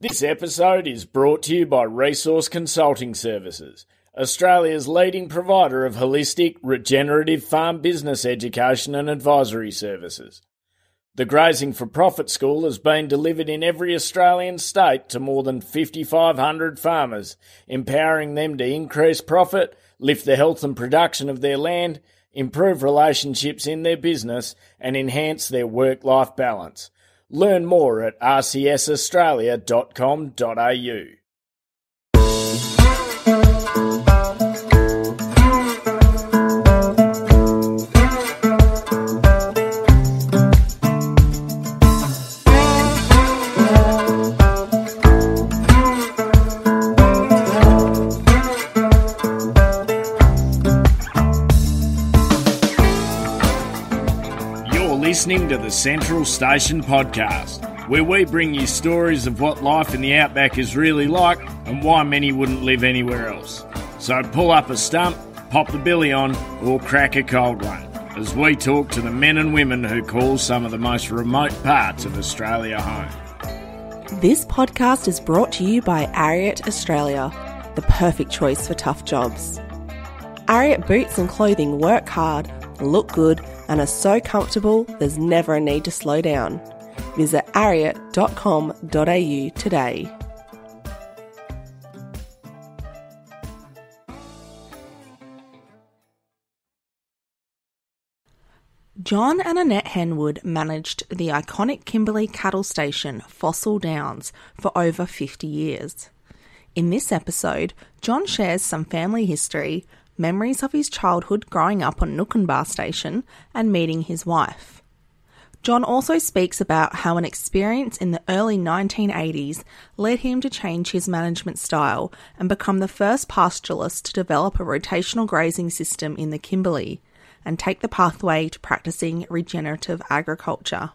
This episode is brought to you by Resource Consulting Services, Australia's leading provider of holistic, regenerative farm business education and advisory services. The Grazing for Profit School has been delivered in every Australian state to more than 5,500 farmers, empowering them to increase profit, lift the health and production of their land, improve relationships in their business, and enhance their work life balance. Learn more at rcsaustralia.com.au. the Central Station Podcast, where we bring you stories of what life in the outback is really like and why many wouldn't live anywhere else. So pull up a stump, pop the billy on, or crack a cold one as we talk to the men and women who call some of the most remote parts of Australia home. This podcast is brought to you by Ariat Australia, the perfect choice for tough jobs. Ariat boots and clothing work hard, look good, and are so comfortable there's never a need to slow down. Visit ariat.com.au today. John and Annette Henwood managed the iconic Kimberley cattle station Fossil Downs for over 50 years. In this episode, John shares some family history, memories of his childhood growing up on Noonkanbah Station, and meeting his wife. John also speaks about how an experience in the early 1980s led him to change his management style and become the first pastoralist to develop a rotational grazing system in the Kimberley and take the pathway to practicing regenerative agriculture.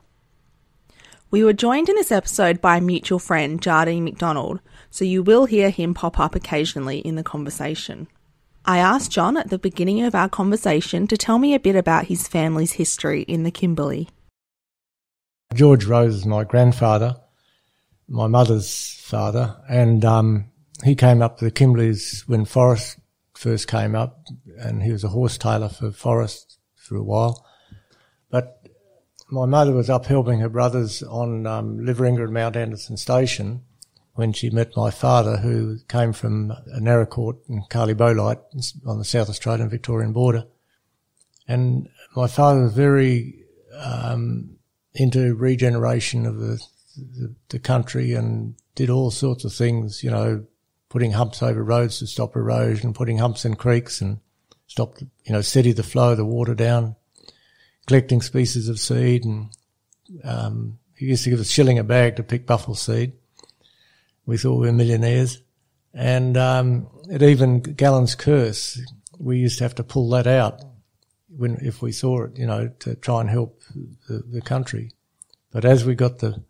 We were joined in this episode by mutual friend, Jardine McDonald, so you will hear him pop up occasionally in the conversation. I asked John at the beginning of our conversation to tell me a bit about his family's history in the Kimberley. George Rose is my grandfather, my mother's father, and um, he came up to the Kimberleys when Forrest first came up, and he was a horse tailor for Forrest for a while. But my mother was up helping her brothers on um, Liveringa and Mount Anderson Station when she met my father, who came from Naracoorte and Carly Bolite on the South Australian Victorian border. And my father was very um, into regeneration of the, the, the country and did all sorts of things, you know, putting humps over roads to stop erosion, putting humps in creeks and stop, you know, steady the flow of the water down, collecting species of seed. And um, he used to give a shilling a bag to pick buffalo seed. We thought we were millionaires. And um, it even Gallon's Curse, we used to have to pull that out when if we saw it, you know, to try and help the, the country. But as we got the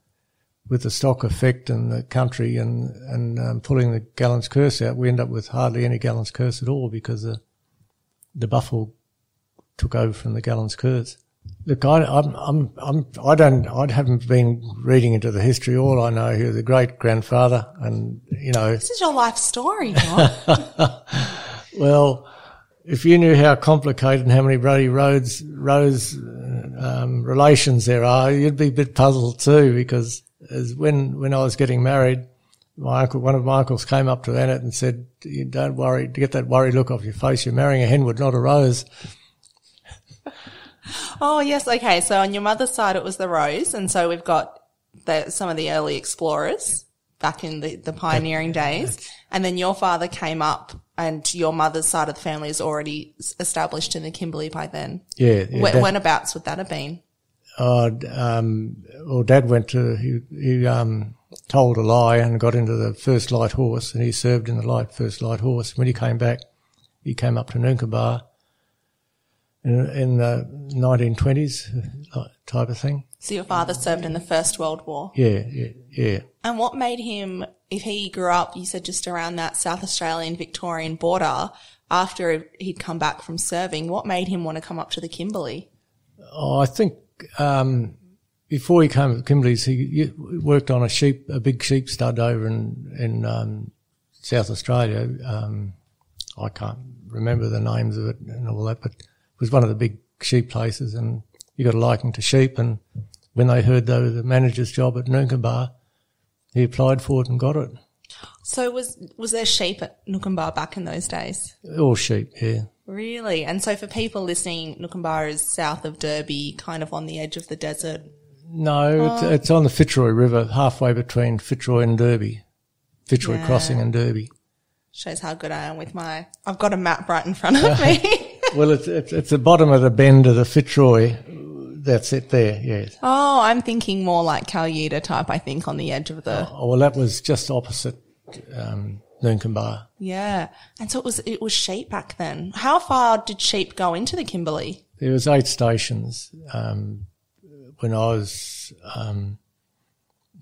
with the stock effect and the country and and um, pulling the Gallon's Curse out, we end up with hardly any Gallon's Curse at all because the the buffalo took over from the Gallon's Curse. Look, I, I'm, I'm, I'm, I don't, I haven't been reading into the history. All I know, he was a great grandfather, and you know. This is your life story, well, if you knew how complicated and how many bloody roads, roads, um, relations there are, you'd be a bit puzzled too. Because as when when I was getting married, my uncle, one of my uncles, came up to Annette and said, don't worry, to get that worried look off your face. You're marrying a henwood, not a rose." Oh yes, okay. So on your mother's side, it was the rose, and so we've got the, some of the early explorers back in the, the pioneering days. And then your father came up and your mother's side of the family is already established in the Kimberley by then. Yeah. yeah when, whenabouts would that have been? Uh, um, well, dad went to, he, he, um, told a lie and got into the first light horse and he served in the light, first light horse. When he came back, he came up to Noonkanbah in, in the 1920s type of thing. So your father served in the First World War? Yeah, yeah, yeah. And what made him, if he grew up, you said just around that South Australian Victorian border, after he'd come back from serving, what made him want to come up to the Kimberley? Oh, I think, um, before he came to the Kimberley's, he worked on a sheep, a big sheep stud over in in um, South Australia. Um, I can't remember the names of it and all that, but was one of the big sheep places, and he got a liking to sheep. And when they heard though the manager's job at Noonkanbah, he applied for it and got it. So was was there sheep at Noonkanbah back in those days? All sheep, yeah. Really? And so for people listening, Noonkanbah is south of Derby, kind of on the edge of the desert. No, it's, oh. it's on the Fitzroy River, halfway between Fitzroy and Derby. Fitzroy Yeah. Crossing and Derby. Shows how good I am with my. I've got a map right in front of me. Well, it's, it's, it's the bottom of the bend of the Fitzroy. That's it there, yes. oh, I'm thinking more like Calyuta type. I think on the edge of the. Oh, well, that was just opposite um. Yeah, and so it was. It was sheep back then. How far did sheep go into the Kimberley? There was eight stations um, when I was um,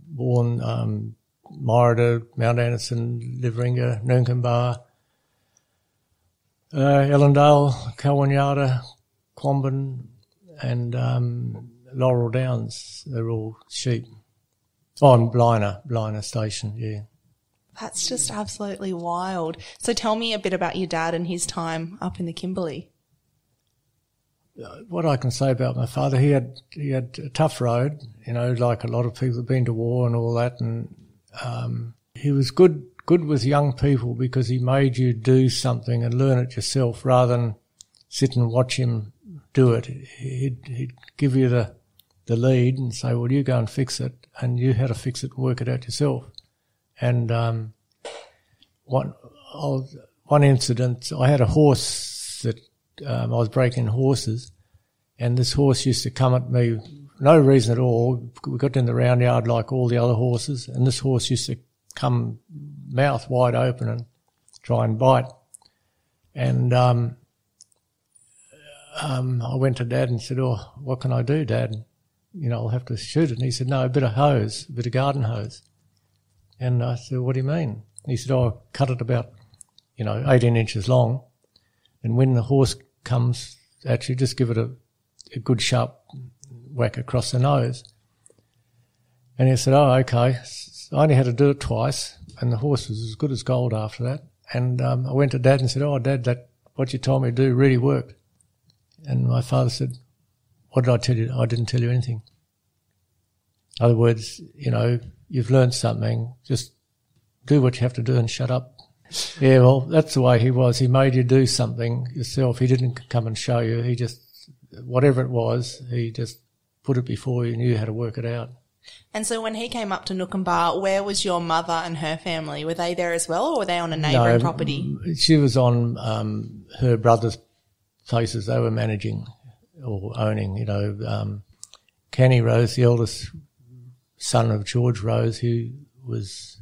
born. Um, Myroodah, Mount Anderson, Liveringa, Noonkanbah, uh, Ellendale, Calwynyardah, Quanbun, and um, Laurel Downs. They're all sheep. Oh, and Blina, Blina Station, yeah. That's just absolutely wild. So tell me a bit about your dad and his time up in the Kimberley. what I can say about my father, he had he had a tough road, you know, like a lot of people have been to war and all that, and um, he was good good with young people because he made you do something and learn it yourself rather than sit and watch him do it. He'd, he'd give you the the lead and say, "Well, you go and fix it," and you had to fix it work it out yourself. And um, one one incident, I had a horse that um, I was breaking horses, and this horse used to come at me, no reason at all. We got in the round yard like all the other horses, and this horse used to come mouth wide open and try and bite. And um, um, I went to Dad and said, "Oh, what can I do, Dad? You know, I'll have to shoot it." And he said, "No, a bit of hose, a bit of garden hose." And I said, "What do you mean?" He said, "Oh, I cut it about, you know, 18 inches long, and when the horse comes at you, just give it a, a good sharp whack across the nose." And he said, "Oh, okay." So I only had to do it twice, and the horse was as good as gold after that. And um, I went to Dad and said, "Oh, Dad, that what you told me to do really worked." And my father said, "What did I tell you? I didn't tell you anything." In other words, you know, you've learned something. Just do what you have to do and shut up. Yeah, well, that's the way he was. He made you do something yourself. He didn't come and show you. He just, whatever it was, he just put it before you and you had to work it out. And so when he came up to Noonkanbah, where was your mother and her family? Were they there as well, or were they on a neighbouring No, property? She was on um, her brother's places they were managing or owning. You know, um, Kenny Rose, the eldest son of George Rose, who was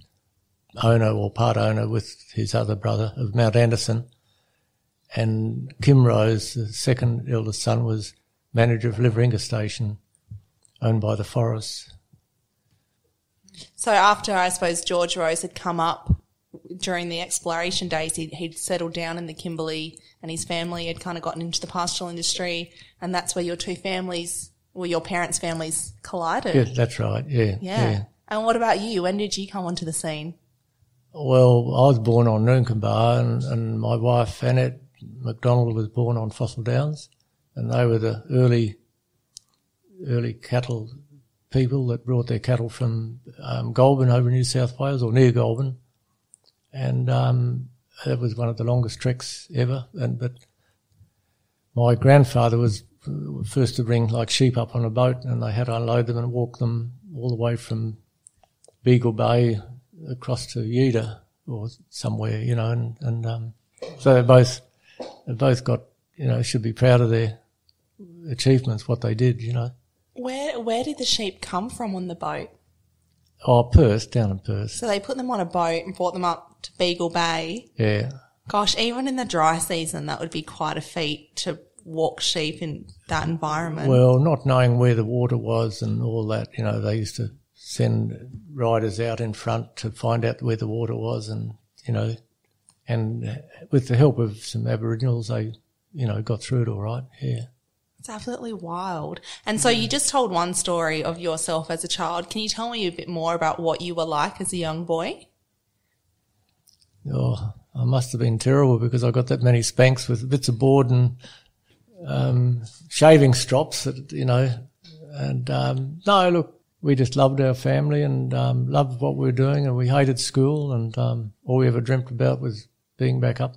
owner or part owner with his other brother of Mount Anderson, and Kim Rose, the second eldest son, was manager of Liveringa Station, owned by the Forrests. So after, I suppose, George Rose had come up during the exploration days, he'd, he'd settled down in the Kimberley and his family had kind of gotten into the pastoral industry. And that's where your two families, or your parents' families collided. Yeah, that's right. Yeah, Yeah. And what about you? When did you come onto the scene? Well, I was born on Noonkanbah and, and my wife Annette McDonald was born on Fossil Downs and they were the early, early cattle people that brought their cattle from um, Goulburn over New South Wales or near Goulburn. And um, that was one of the longest treks ever. And But my grandfather was first to bring like sheep up on a boat and they had to unload them and walk them all the way from Beagle Bay across to Yuta or somewhere, you know, and, and um, so they both they both got, you know, should be proud of their achievements, what they did, you know. Where where did the sheep come from on the boat? Oh, Perth, down in Perth, So they put them on a boat and brought them up to Beagle Bay. yeah. Gosh, even in the dry season, that would be quite a feat to walk sheep in that environment. Well, not knowing where the water was and all that, you know, they used to send riders out in front to find out where the water was, and you know, and with the help of some Aboriginals, they, you know, got through it all right. Yeah. It's absolutely wild. And so you just told one story of yourself as a child. Can you tell me a bit more about what you were like as a young boy? Oh, I must have been terrible because I got that many spanks with bits of board and um, shaving strops, that, you know. And um, no, look, we just loved our family and um, loved what we were doing, and we hated school. And um, all we ever dreamt about was being back up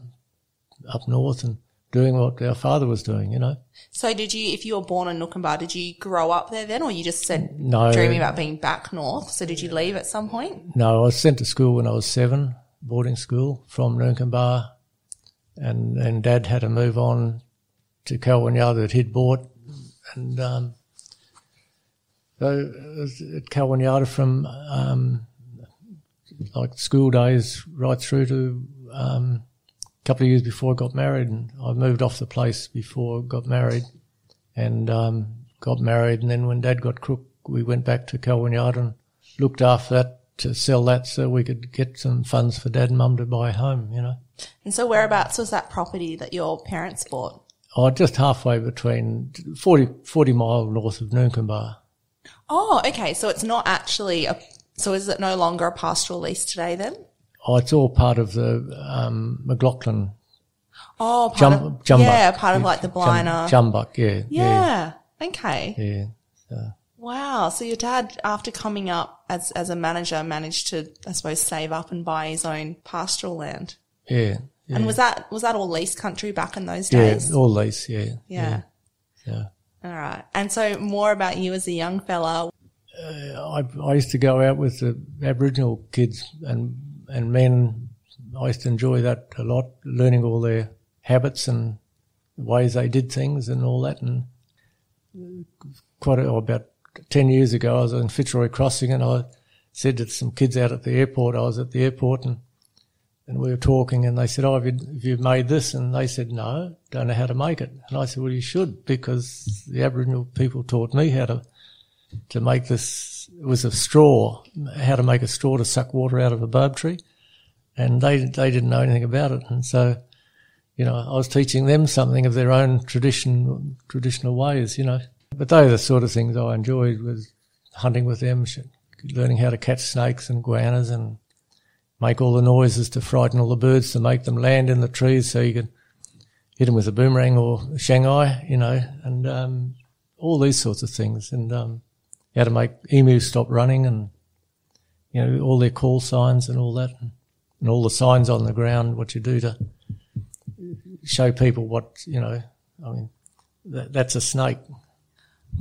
up north and doing what our father was doing, you know. So did you, if you were born in Noonkanbah, did you grow up there then, or you just said No. dreaming about being back north? So did you leave at some point? No, I was sent to school when I was seven, boarding school from Noonkanbah, and and Dad had to move on to Calwynyardah that he'd bought, and um, so it was at Calwynyardah from um, like school days right through to um, a couple of years before I got married, and I moved off the place before I got married, and um, got married, and then when Dad got crook, we went back to Calwynyardah and looked after that to sell that so we could get some funds for Dad and Mum to buy a home, you know. And so whereabouts was that property that your parents bought? Oh, just halfway between 40, 40 mile north of Noonkanbah. Oh, okay. So it's not actually a, so is it no longer a pastoral lease today then? Oh, it's all part of the um, MacLachlan Oh, part Jum- of, Jumbuck. yeah, part of like the Jum- Jumbuck, yeah, yeah. Okay. yeah, yeah. Wow. So your dad, after coming up as, as a manager, managed to, I suppose, save up and buy his own pastoral land. yeah, yeah. And was that, was that all lease country back in those yeah, days? all lease, yeah, yeah. yeah. All right. And so more about you as a young fella. I, I used to go out with the Aboriginal kids and and men. I used to enjoy that a lot, learning all their habits and the ways they did things and all that. And quite a, oh, about ten years ago, I was in Fitzroy Crossing and I said to some kids out at the airport. I was at the airport and and we were talking and they said, "Oh, have you, have you made this?" And they said, "No, don't know how to make it." And I said, "Well, you should because the Aboriginal people taught me how to." To make this it was a straw, how to make a straw to suck water out of a boab tree, and they they didn't know anything about it, and so you know I was teaching them something of their own tradition traditional ways, you know. But they are the sort of things I enjoyed was hunting with them, learning how to catch snakes and guanas and make all the noises to frighten all the birds to make them land in the trees so you could hit them with a boomerang or a Shanghai, you know, and um, all these sorts of things and. Um, how to make emus stop running and, you know, all their call signs and all that and, and all the signs on the ground, what you do to show people what, you know, I mean, that, that's a snake.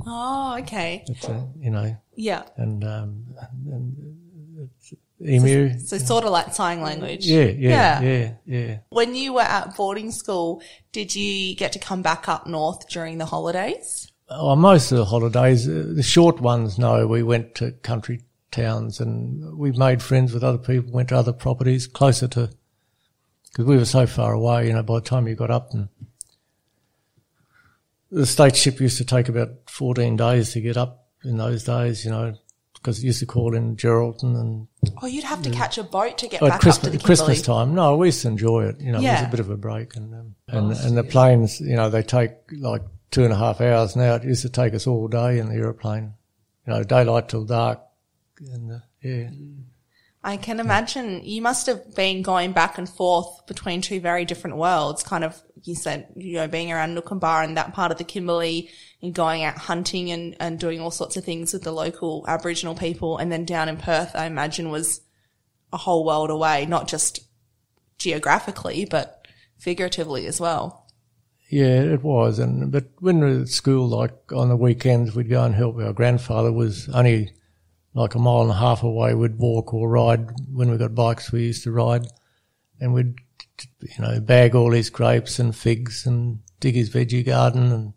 Oh, okay. It's a, you know, Yeah. and, um, and it's emu. So sort of like sign language. Yeah, yeah, yeah, yeah. When you were at boarding school, did you get to come back up north during the holidays? Oh, most of the holidays, uh, the short ones, no, we went to country towns and we made friends with other people, went to other properties closer to, because we were so far away, you know, by the time you got up and the state ship used to take about 14 days to get up in those days, you know, because it used to call in Geraldton and Oh, you'd have to catch a boat to get Oh, back Christmas, up to the Kimberley. Christmas time. No, we used to enjoy it. You know, it was a bit of a break, and um, and and the planes. You know, they take like two and a half hours now. It used to take us all day in the aeroplane. You know, daylight till dark, and uh, yeah, I can imagine you must have been going back and forth between two very different worlds. Kind of, you said, you know, being around Noonkanbah and that part of the Kimberley and going out hunting and, and doing all sorts of things with the local Aboriginal people. And then down in Perth, I imagine was a whole world away, not just geographically, but figuratively as well. Yeah, it was. And but when we were at school, like on the weekends, we'd go and help. Our grandfather was only like a mile and a half away. We'd walk or ride. When we got bikes, we used to ride, and we'd you know bag all his grapes and figs and dig his veggie garden and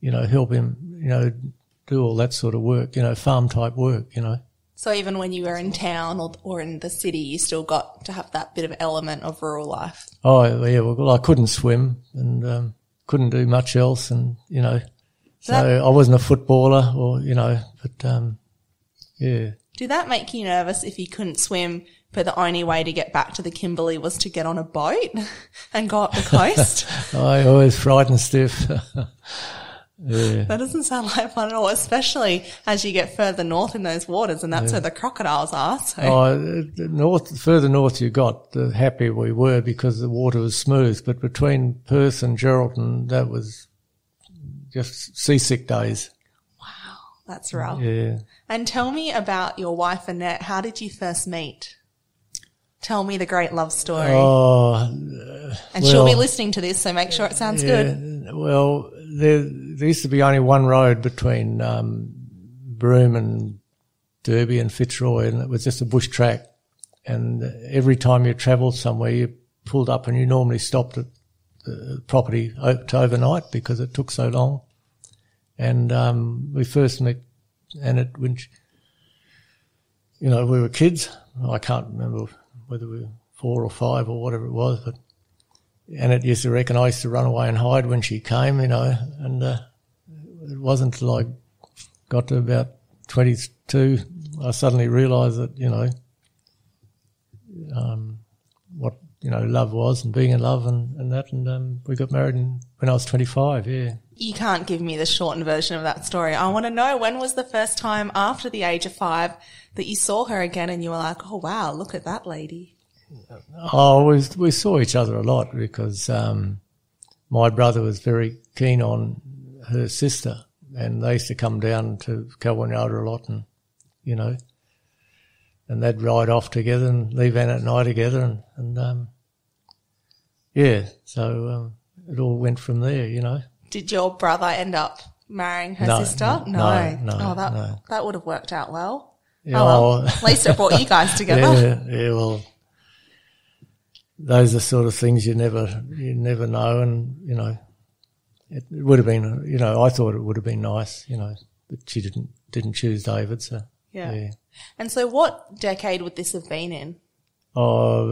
you know help him you know do all that sort of work. You know, farm type work. You know. So even when you were in town or, or in the city, you still got to have that bit of element of rural life. Oh yeah, well I couldn't swim and um, couldn't do much else, and you know, so That- I wasn't a footballer or you know, but um, yeah. Did that make you nervous if you couldn't swim, but the only way to get back to the Kimberley was to get on a boat and go up the coast? I always frightened stiff. Yeah. That doesn't sound like fun at all, especially as you get further north in those waters, and that's where the crocodiles are. So. Oh, uh, the north, further north you got, the happier we were because the water was smooth. But between Perth and Geraldton, that was just seasick days. Wow, that's rough. Yeah. And tell me about your wife, Annette. How did you first meet? Tell me the great love story. Oh, and she'll be listening to this, so make sure it sounds yeah. good. Well, there, there used to be only one road between um, Broome and Derby and Fitzroy, and it was just a bush track. And every time you travelled somewhere, you pulled up and you normally stopped at the property to overnight because it took so long. And um, we first met Annette when, she, you know, we were kids. I can't remember whether we were four or five or whatever it was, but Annette used to reckon I used to run away and hide when she came, you know, and uh, it wasn't till I got to about 22, I suddenly realised that, you know, um, what, you know, love was and being in love and, and that. And um, we got married in, when I was 25, yeah. You can't give me the shortened version of that story. I want to know when was the first time after the age of five that you saw her again and you were like, oh wow, look at that lady. Oh, we, we saw each other a lot because um, my brother was very keen on her sister, and they used to come down to Calwynyardah a lot, and you know, and they'd ride off together and leave Annette and I together, and, and um, yeah, so um, it all went from there, you know. Did your brother end up marrying her No, sister? no, no, oh, that, no. that would have worked out well. Yeah, oh, well. well, At least it brought you guys together. yeah, yeah, well, those are sort of things you never, you never know, and you know, it, it would have been, you know, I thought it would have been nice, you know, but she didn't, didn't choose David, so Yeah. yeah. And so what decade would this have been in? Oh,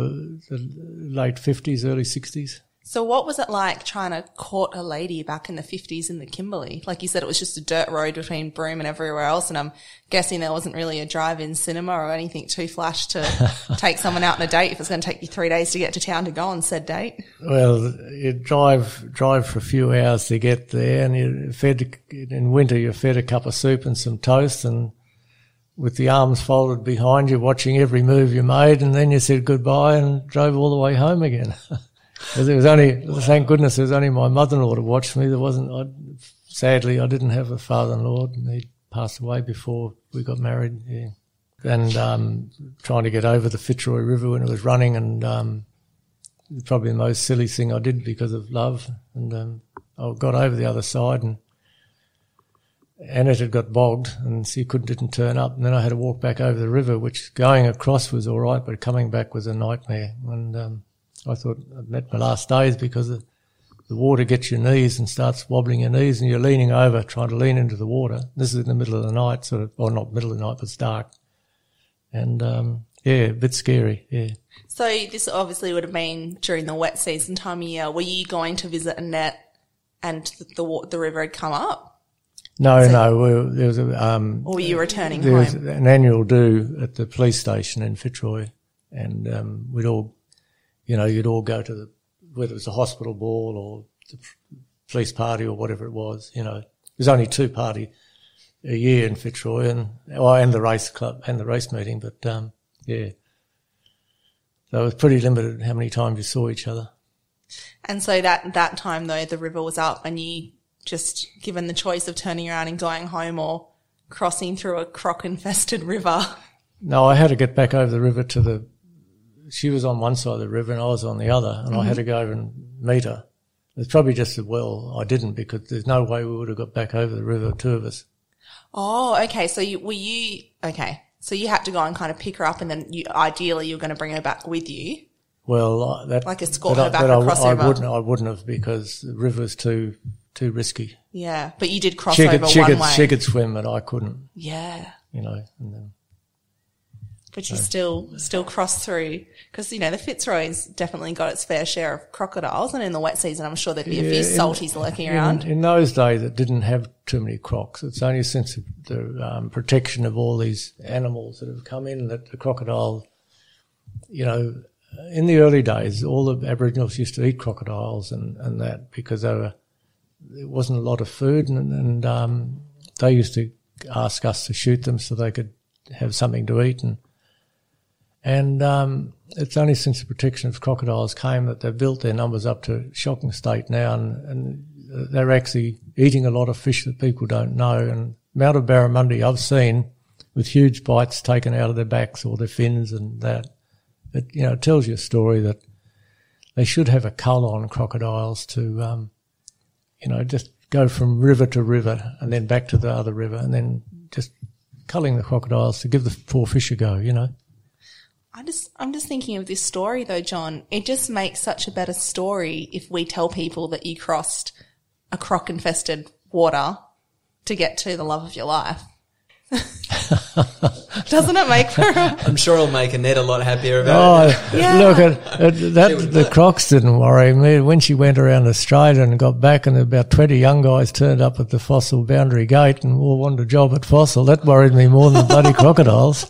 the late fifties, early sixties. So what was it like trying to court a lady back in the 50s in the Kimberley? Like you said, it was just a dirt road between Broome and everywhere else. And I'm guessing there wasn't really a drive-in cinema or anything too flash to take someone out on a date if it's going to take you three days to get to town to go on said date. Well, you drive drive for a few hours to get there, and you fed in winter. You fed a cup of soup and some toast, and with the arms folded behind you, watching every move you made, and then you said goodbye and drove all the way home again. it was only, thank goodness, it was only my mother-in-law to watch me. There wasn't. I, sadly, I didn't have a father-in-law, he passed away before we got married. Yeah. And um, trying to get over the Fitzroy River when it was running, and um, probably the most silly thing I did because of love. And um, I got over the other side, and Annette had got bogged, and she couldn't didn't turn up. And then I had to walk back over the river, which going across was all right, but coming back was a nightmare. And um, I thought I'd met my last days because the, water gets your knees and starts wobbling your knees, and you're leaning over, trying to lean into the water. This is in the middle of the night, sort of, or not middle of the night, but it's dark. And um, yeah, a bit scary. Yeah. So this obviously would have been during the wet season time of year. Were you going to visit Annette and the, the, the river had come up? No, no, we, there was a um, Or were you returning there was an annual do at the police station in Fitzroy, and um, we'd all, you know, you'd all go to the whether it was a hospital ball or the police party or whatever it was. You know, there's only two party a year in Fitzroy, and oh, and the race club and the race meeting, but um, yeah, so it was pretty limited how many times you saw each other. And so that, that time though, the river was up and you just given the choice of turning around and going home or crossing through a croc infested river. No, I had to get back over the river to the. She was on one side of the river and I was on the other, and I had to go over and meet her. It's probably just as well I didn't because there's no way we would have got back over the river, two of us. Oh, okay. So you, were you, okay. So you had to go and kind of pick her up and then you, ideally you're going to bring her back with you. Well, I- that Like escort her I- back I, across I river? wouldn't. I wouldn't have because the river's too too risky. Yeah. But you did cross She over could, she one could, way. she could swim, but I couldn't. yeah. You know, and then But you still, still cross through because, you know, the Fitzroy's definitely got its fair share of crocodiles and in the wet season, I'm sure there'd be a few Yeah, in- salties lurking around. in those days, it didn't have too many crocs. It's only since the, the um, protection of all these animals that have come in that the crocodile, you know, in the early days, all the Aboriginals used to eat crocodiles and, and that because they were there wasn't a lot of food, and, and um, they used to ask us to shoot them so they could have something to eat. And and um, it's only since the protection of crocodiles came that they've built their numbers up to shocking state now, and, and they're actually eating a lot of fish that people don't know. And amount of barramundi I've seen with huge bites taken out of their backs or their fins and that. It you know it tells you a story that they should have a cull on crocodiles to um, you know just go from river to river and then back to the other river and then just culling the crocodiles to give the poor fish a go. You know. I just, I'm just thinking of this story though, John. It just makes such a better story if we tell people that you crossed a croc infested water to get to the love of your life. Doesn't it make for? A- I'm sure it'll make Annette a lot happier about oh, it. Oh, Yeah. look at, at that. The Crocs didn't worry me when she went around Australia and got back, and about twenty young guys turned up at the Fossil Boundary Gate and all wanted a job at Fossil. That worried me more than bloody crocodiles.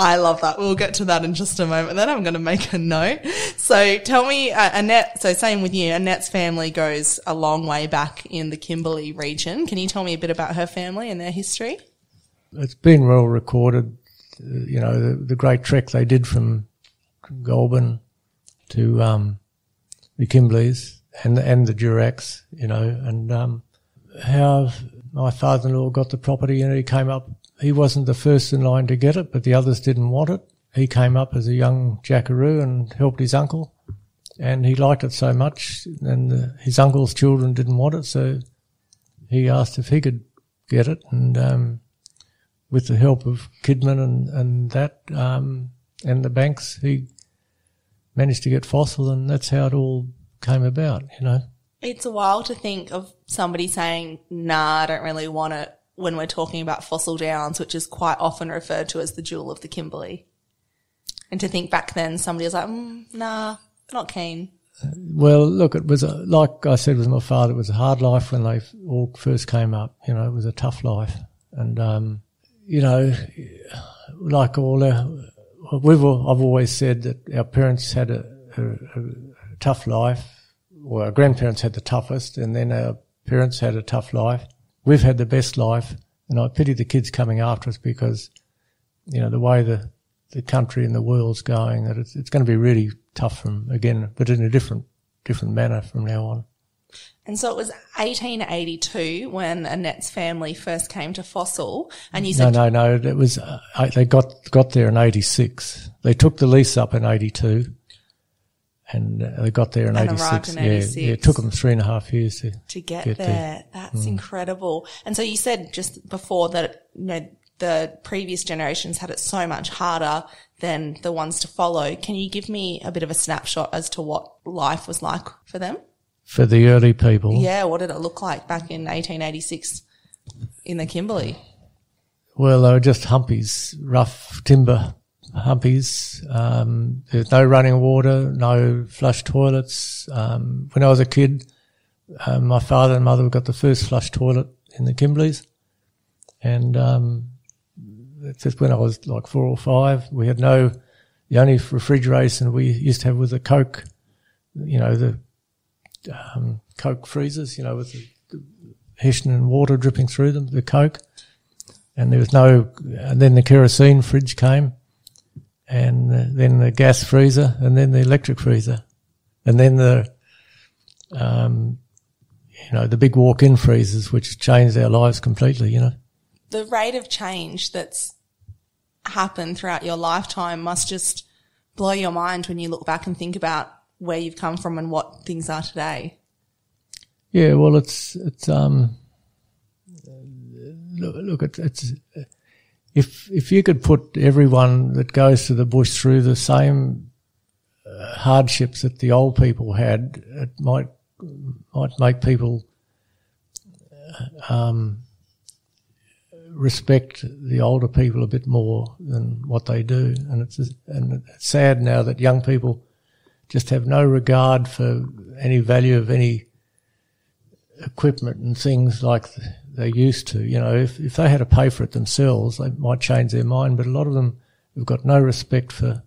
I love that. We'll get to that in just a moment. Then I'm going to make a note. So tell me, uh, Annette. So same with you. Annette's family goes a long way back in the Kimberley region. Can you tell me a bit about her family and their history? It's been well recorded. You know the, the great trek they did from Goulburn to um, the Kimbleys and and the Duracks. You know, and um, how my father-in-law got the property and he came up. He wasn't the first in line to get it, but the others didn't want it. He came up as a young jackaroo and helped his uncle, and he liked it so much. And uh, his uncle's children didn't want it, so he asked if he could get it, and um, with the help of Kidman and and that um, and the banks, he managed to get fossil, and that's how it all came about. You know. It's a while to think of somebody saying, nah, I don't really want it when we're talking about fossil downs, which is quite often referred to as the jewel of the Kimberley. And to think back then, somebody was like, mm, nah, not keen. Well, look, it was a, like I said with my father. It was a hard life when they all first came up. You know, it was a tough life, and um, you know, like all our, we've al- I've always said that our parents had a, a, a tough life, or our grandparents had the toughest, and then our parents had a tough life. We've had the best life, and I pity the kids coming after us because, you know, the way the the country and the world's going, that it's it's going to be really tough from again, but in a different different manner from now on. And so it was 1882 when Annette's family first came to Fossil, and you said, no, no. No. It was uh, they got got there in '86. They took the lease up in '82, and they got there in And '86. arrived in yeah, 86. yeah. It took them three and a half years to to get, Get there. there. That's mm. incredible. And so you said just before that, you know, the previous generations had it so much harder than the ones to follow. Can you give me a bit of a snapshot as to what life was like for them? for the early people. Yeah, what did it look like back in 1886 in the Kimberley? Well, they were just humpies, rough timber humpies. Um, there's no running water, no flush toilets. Um, when I was a kid, um, my father and mother got the first flush toilet in the Kimberleys. and um, just when I was like four or five. We had no. The only refrigeration we used to have was a Coke, you know, the um, Coke freezers, you know, with the, the Hessian and water dripping through them, the Coke and there was no, and then the kerosene fridge came, and uh, then the gas freezer, and then the electric freezer, and then the, um, you know, the big walk-in freezers, which changed our lives completely. You know, The rate of change that's happened throughout your lifetime must just blow your mind when you look back and think about where you've come from and what things are today. yeah. Well, it's it's um, look, look it's, it's if if you could put everyone that goes to the bush through the same uh, hardships that the old people had, it might might make people uh, um, respect the older people a bit more than what they do. And it's and it's sad now that young people just have no regard for any value of any equipment and things like they used to. You know, if if they had to pay for it themselves, they might change their mind. But a lot of them have got no respect for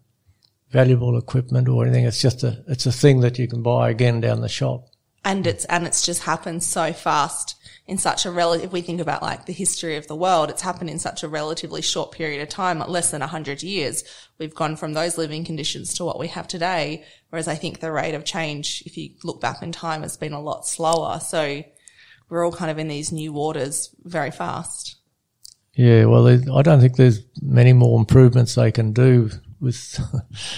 valuable equipment or anything. It's just a it's a thing that you can buy again down the shop. and it's and it's just happened so fast in such a relative. If we think about like the history of the world, it's happened in such a relatively short period of time, less than hundred years. We've gone from those living conditions to what we have today. Whereas I think the rate of change, if you look back in time, has been a lot slower. So we're all kind of in these new waters very fast. Yeah, well, I don't think there's many more improvements they can do with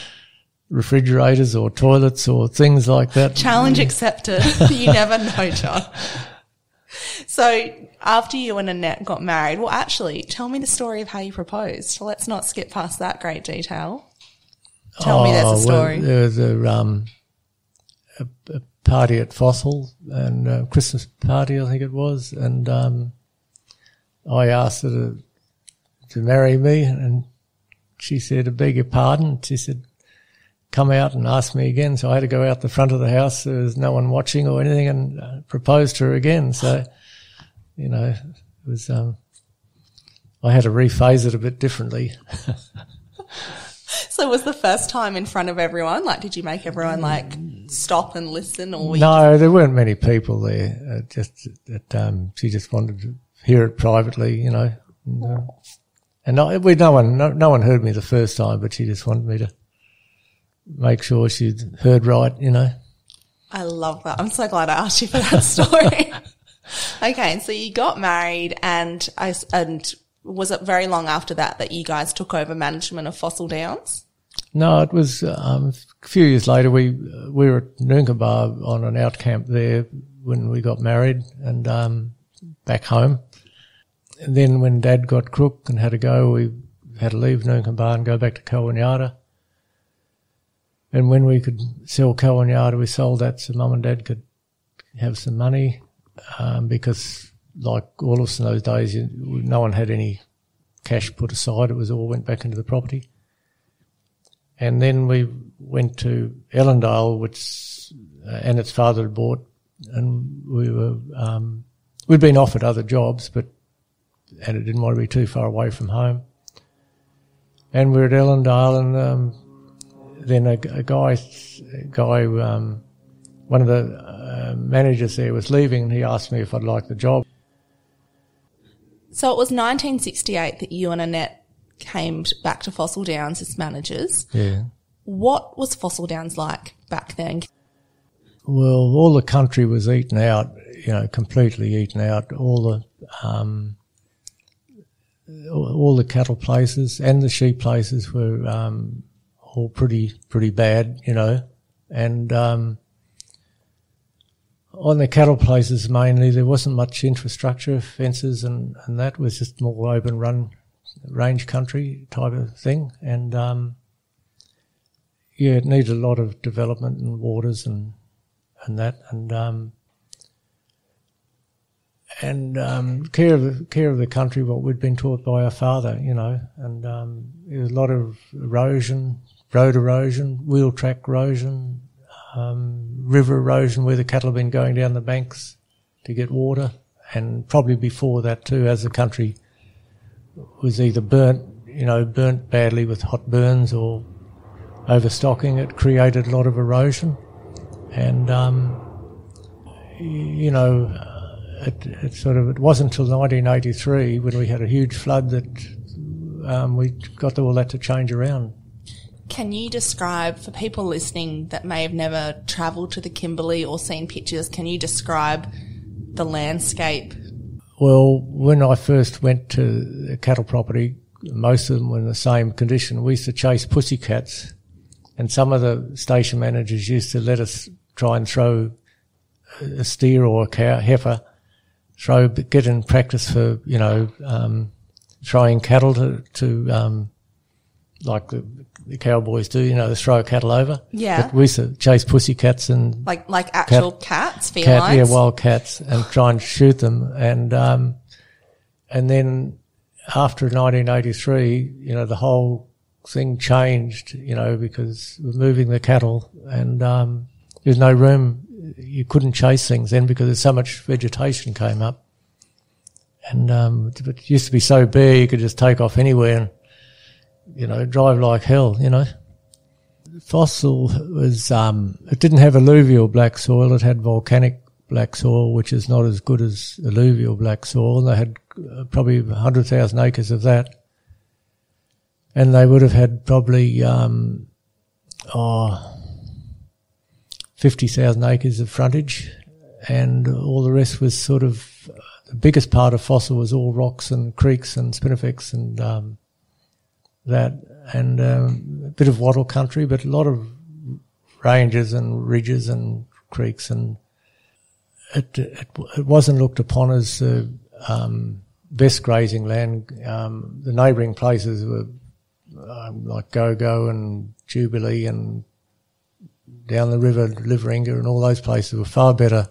refrigerators or toilets or things like that. Challenge accepted. you never know, John. So after you and Annette got married, well, actually, tell me the story of how you proposed. Let's not skip past that great detail. Tell oh, me there's a oh, story. Well, there was a, um, a, a, party at Fossil and a Christmas party, I think it was, and um, I asked her to, to marry me, and she said, "I beg your pardon." She said, come out and ask me again. So I had to go out the front of the house. There was no one watching or anything and uh, propose to her again. So, you know, it was, um, I had to rephase it a bit differently. so it was the first time in front of everyone? Like, did you make everyone like stop and listen or? No, just- there weren't many people there. Uh, just that, um, she just wanted to hear it privately, you know. And, uh, and no, we, no one, no, no one heard me the first time, but she just wanted me to make sure she'd heard right, you know. I love that. I'm so glad I asked you for that story. okay, so you got married, and I, and was it very long after that that you guys took over management of Fossil Downs? No, it was um, a few years later. We we were at Noonkanbah on an out camp there when we got married, and um, back home. And then when Dad got crook and had to go, we had to leave Noonkanbah and go back to Calwynyardah. And when we could sell Calwynyardah, we sold that so mum and dad could have some money um, because, like all of us in those days, no one had any cash put aside. It was all went back into the property. And then we went to Ellendale, which uh, and its father had bought, and we were um, we'd been offered other jobs, but and it didn't want to be too far away from home. And we we're at Ellendale, and um, then a, a guy, a guy, um, one of the uh, managers there was leaving, and he asked me if I'd like the job. So it was 1968 that you and Annette came back to Fossil Downs as managers. Yeah. What was Fossil Downs like back then? Well, all the country was eaten out, you know, completely eaten out. All the um, all the cattle places and the sheep places were um, all pretty pretty bad, you know, and um, on the cattle places mainly there wasn't much infrastructure, fences, and and that was just more open run range country type of thing, and um, yeah, it needed a lot of development and waters and and that. And um, and um, care of the, care of the country, what we'd been taught by our father, you know, and um, a lot of erosion, road erosion, wheel track erosion, um, river erosion where the cattle have been going down the banks to get water, and probably before that too, as the country was either burnt, you know, burnt badly with hot burns or overstocking, it created a lot of erosion, and um, you know, it, it, sort of it wasn't until 1983 when we had a huge flood that um, we got all that to change around. Can you describe, for people listening that may have never travelled to the Kimberley or seen pictures, can you describe the landscape? Well, when I first went to the cattle property, most of them were in the same condition. We used to chase pussycats, and some of the station managers used to let us try and throw a steer or a cow, heifer, throw, get in practice for, you know, um, throwing cattle to, to um, like the the cowboys do. You know, they throw cattle over. Yeah. But we used to chase pussycats and like like actual cat, cats, felines. Cat, yeah, wild cats, and try and shoot them. And um, and then after 1983, you know, the whole thing changed. You know, because we're moving the cattle, and um, there's no room. You couldn't chase things then because there's so much vegetation came up. And um, it used to be so bare you could just take off anywhere and you know, drive like hell, you know. Fossil was, um, it didn't have alluvial black soil, it had volcanic black soil, which is not as good as alluvial black soil. They had uh, probably 100,000 acres of that. And they would have had probably, um, oh, 50,000 acres of frontage. And all the rest was sort of, the biggest part of Fossil was all rocks and creeks and spinifex and, um, that. And um, a bit of wattle country, but a lot of ranges and ridges and creeks and it, it, it wasn't looked upon as the um, best grazing land. Um, the neighbouring places were um, like Gogo and Jubilee and down the river, Liveringa and all those places were far better,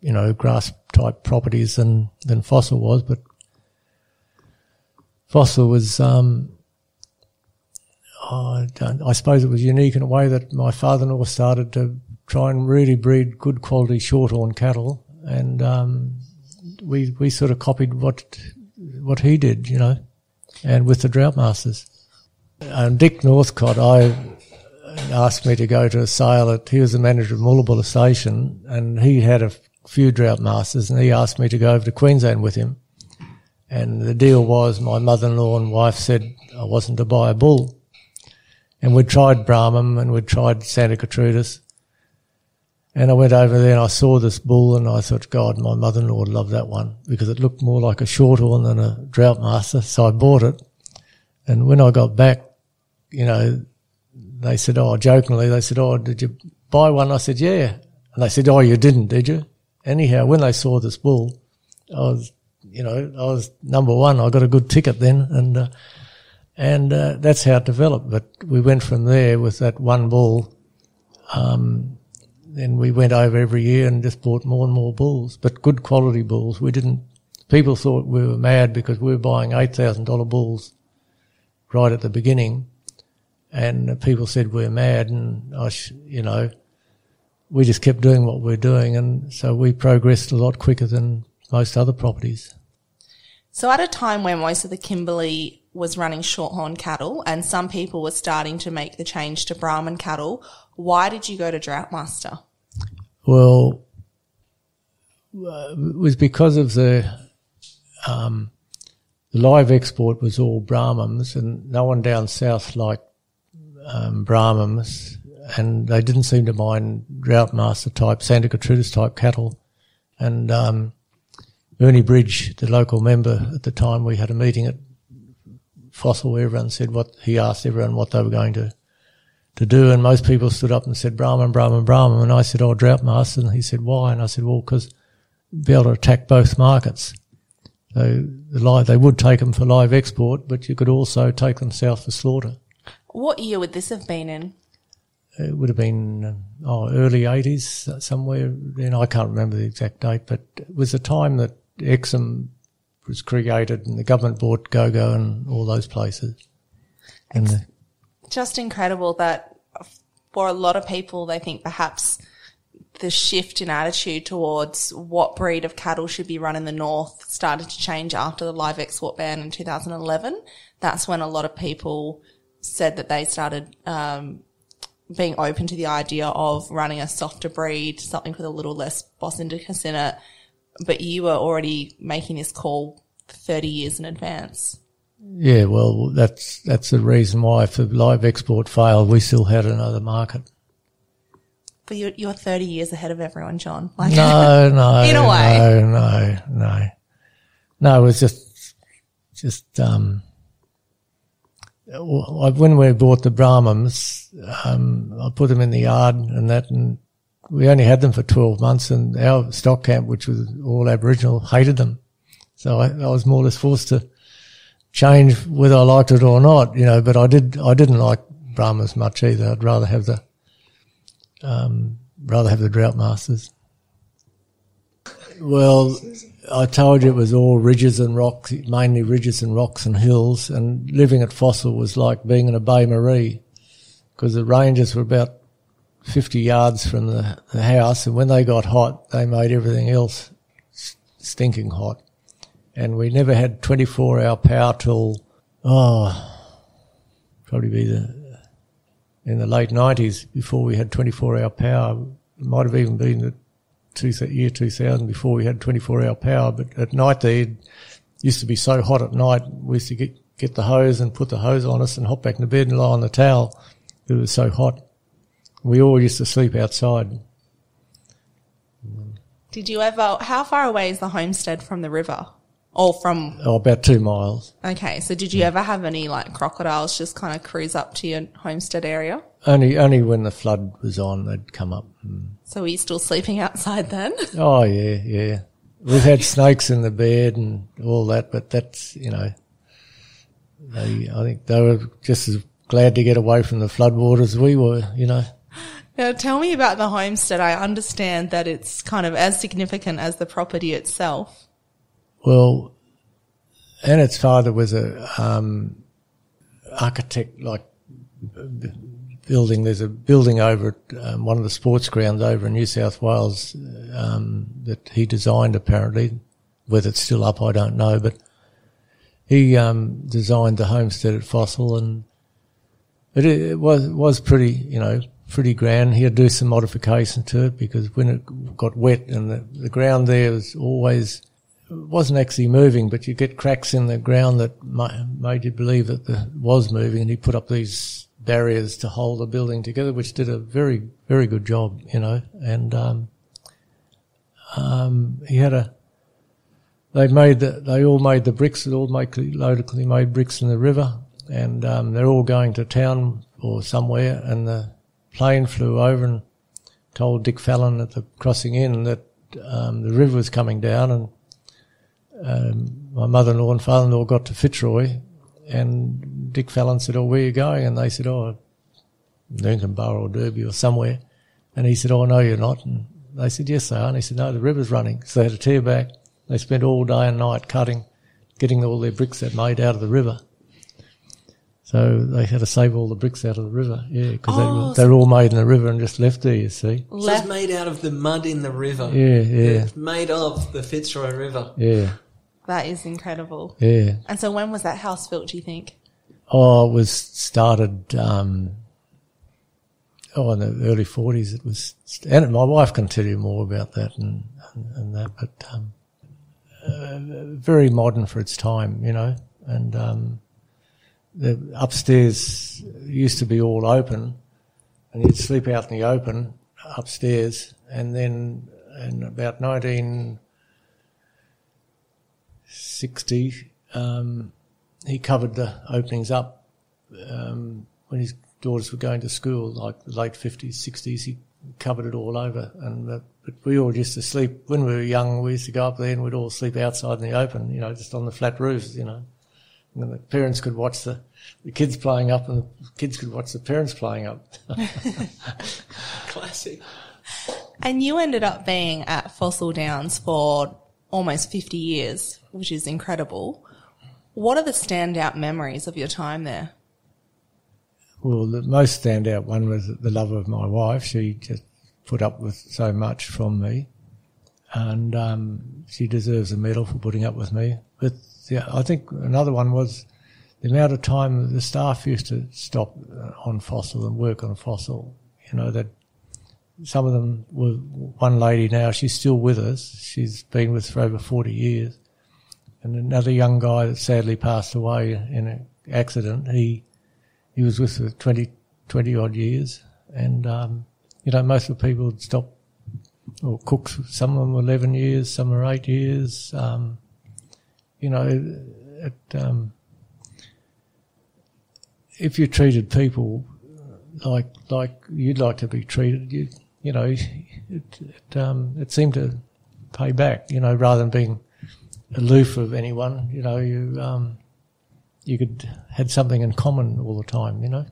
you know, grass type properties than, than Fossil was. But Fossil was, um, I, I suppose it was unique in a way that my father-in-law started to try and really breed good quality shorthorn cattle, and um, we we sort of copied what what he did, you know, and with the drought masters. And Dick Northcott, I asked me to go to a sale at. He was the manager of Mooraboolta Station, and he had a few drought masters, and he asked me to go over to Queensland with him. And the deal was, my mother-in-law and wife said I wasn't to buy a bull. And we'd tried Brahman and we'd tried Santa Gertrudis and I went over there and I saw this bull and I thought, God, my mother-in-law would love that one because it looked more like a shorthorn than a drought master. So I bought it. And when I got back, you know, they said, oh, jokingly, they said, oh, did you buy one? I said, yeah. And they said, oh, you didn't, did you? Anyhow, when they saw this bull, I was, you know, I was number one. I got a good ticket then. And, uh, and, uh, that's how it developed. But we went from there with that one bull, um, then we went over every year and just bought more and more bulls, but good quality bulls. We didn't, people thought we were mad because we were buying $8,000 bulls right at the beginning. And people said we're mad. And I, you know, we just kept doing what we're doing. And so we progressed a lot quicker than most other properties. So at a time where most of the Kimberley was running shorthorn cattle and some people were starting to make the change to Brahman cattle, why did you go to Droughtmaster? Well, uh, it was because of the, um, live export was all Brahmans and no one down south liked um, Brahmans and they didn't seem to mind Droughtmaster type, Santa Gertrudis type cattle. And um, Ernie Bridge, the local member at the time, we had a meeting at Fossil where everyone said what, he asked everyone what they were going to to do. And most people stood up and said, Brahman, Brahman, Brahman. And I said, oh, drought master. And he said, why? And I said, well, because be able to attack both markets. So the live, they would take them for live export, but you could also take them south for slaughter. What year would this have been in? It would have been uh, oh, early 80s, somewhere. Then I can't remember the exact date, but it was the time that Exum was created and the government bought GoGo and all those places. And the, just incredible that for a lot of people, they think perhaps the shift in attitude towards what breed of cattle should be run in the north started to change after the live export ban in 2011. That's when a lot of people said that they started um, being open to the idea of running a softer breed, something with a little less Bos indicus in it. But you were already making this call 30 years in advance. Yeah, well, that's that's the reason why the live export failed, we still had another market. But you're, you're 30 years ahead of everyone, John. Like, no, no, in a way, no, no, no, no. It was just, just um, when we bought the Brahmans, um, I put them in the yard and that, and we only had them for 12 months, and our stock camp, which was all Aboriginal, hated them. So I, I was more or less forced to change whether I liked it or not, you know, but I did, I didn't like Brahmas much either. I'd rather have the, um, rather have the drought masters. Well, I told you it was all ridges and rocks, mainly ridges and rocks and hills, and living at Fossil was like being in a bain-marie, because the ranges were about 50 yards from the, the house, and when they got hot, they made everything else stinking hot and we never had 24 hour power till, oh, probably be the in the late 90s before we had 24 hour power. It might have even been the two, year 2000 before we had 24 hour power. But at night it used to be so hot at night. We used to get, get the hose and put the hose on us and hop back in the bed and lie on the towel. It was so hot. We all used to sleep outside. Did you ever, how far away is the homestead from the river? Or from, Oh, about two miles. okay, so did you ever have any like crocodiles just kind of cruise up to your homestead area? Only, only when the flood was on, they'd come up. So were you still sleeping outside then? Oh yeah, yeah. We've had snakes in the bed and all that, but that's you know, they I think they were just as glad to get away from the floodwaters as we were. You know, Now tell me about the homestead. I understand that it's kind of as significant as the property itself. well, Annette's father was a um, architect, like building. There's a building over at um, one of the sports grounds over in New South Wales um, that he designed. Apparently, whether it's still up, I don't know. But he um, designed the homestead at Fossil, and it, it was was pretty, you know, pretty grand. He'd do some modification to it because when it got wet and the, the ground there was always wasn't actually moving, but you get cracks in the ground that made you believe that the was moving, and he put up these barriers to hold the building together, which did a very, very good job, you know. And um, um, he had a. They made the, they all made the bricks, they all make locally made bricks in the river, and um, they're all going to town or somewhere, and the plane flew over and told Dick Fallon at the crossing in that um, the river was coming down, and um, my mother-in-law and father-in-law got to Fitzroy, and Dick Fallon said, "Oh, where are you going?" And they said, "Oh, Borough or Derby or somewhere." And he said, "Oh, no, you're not." And they said, "Yes, they are." And he said, "No, the river's running." So they had to tear back. They spent all day and night cutting, getting all their bricks that made out of the river. So they had to save all the bricks out of the river, yeah, because Oh, they, were, so- they were all made in the river and just left there. You see, So it's made out of the mud in the river. yeah, yeah, It's made of the Fitzroy River. yeah, that is incredible. yeah. And so when was that house built, do you think? Oh, it was started. Um, oh, in the early forties, it was. And my wife can tell you more about that and and, and that, but um, uh, very modern for its time, you know. And um, the upstairs used to be all open, and you'd sleep out in the open upstairs, and then in about nineteen sixty. Um, he covered the openings up um, when his daughters were going to school, like the late fifties, sixties. He covered it all over, and but we all used to sleep when we were young. We used to go up there and we'd all sleep outside in the open, you know, just on the flat roofs, you know. And the parents could watch the, the kids playing up, and the kids could watch the parents playing up. Classic. And you ended up being at Fossil Downs for almost 50 years, which is incredible. What are the standout memories of your time there? Well, the most standout one was the love of my wife. She just put up with so much from me, and um, she deserves a medal for putting up with me. But yeah, I think another one was the amount of time that the staff used to stop on fossil and work on fossil. You know that some of them were one lady now. She's still with us. She's been with us for over forty years, and another young guy that sadly passed away in an accident. He he was with us 20, 20 odd years, and um, you know most of the people would stop or cooks. Some of them were eleven years, some were eight years. Um, you know, it, um, if you treated people like like you'd like to be treated, you you know, it it, um, it seemed to pay back. You know, rather than being aloof of anyone, you know, you um, you could had something in common all the time. You know.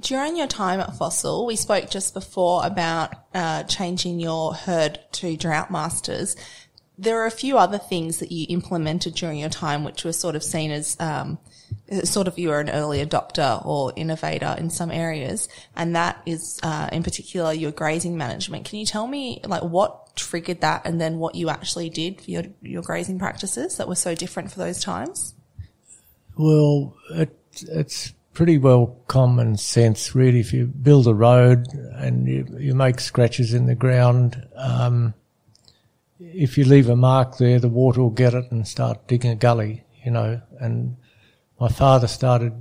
During your time at Fossil, we spoke just before about uh, changing your herd to drought masters. There are a few other things that you implemented during your time, which were sort of seen as um, sort of you were an early adopter or innovator in some areas, and that is uh, in particular your grazing management. Can you tell me like what triggered that, and then what you actually did for your your grazing practices that were so different for those times? Well, it, it's pretty well common sense, really. If you build a road and you, you make scratches in the ground, um, if you leave a mark there, the water will get it and start digging a gully, you know. And my father started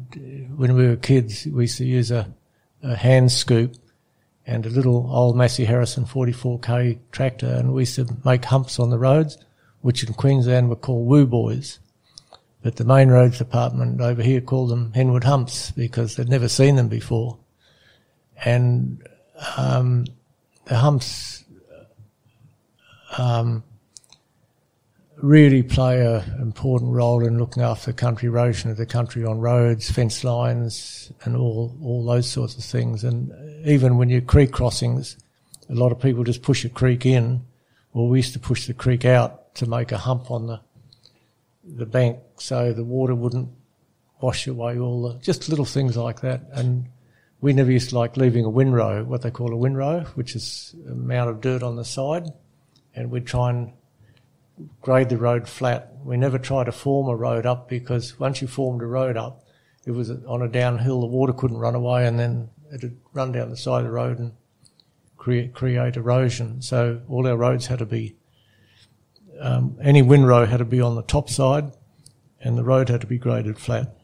when we were kids. We used to use a, a hand scoop and a little old Massey Harris 44k tractor, and we used to make humps on the roads, which in Queensland were called whoa boys. But the main roads department over here called them Henwood humps because they'd never seen them before. And um, the humps um, really play an important role in looking after the country erosion of the country on roads, fence lines, and all all those sorts of things. And even when you're creek crossings, a lot of people just push a creek in. Well, we used to push the creek out to make a hump on the the bank so the water wouldn't wash away all the just little things like that. And we never used to like leaving a windrow, what they call a windrow, which is a mound of dirt on the side, and we'd try and grade the road flat. We never tried to form a road up because once you formed a road up, it was on a downhill, the water couldn't run away, and then it'd run down the side of the road and create create erosion. So all our roads had to be um, any windrow had to be on the top side, and the road had to be graded flat.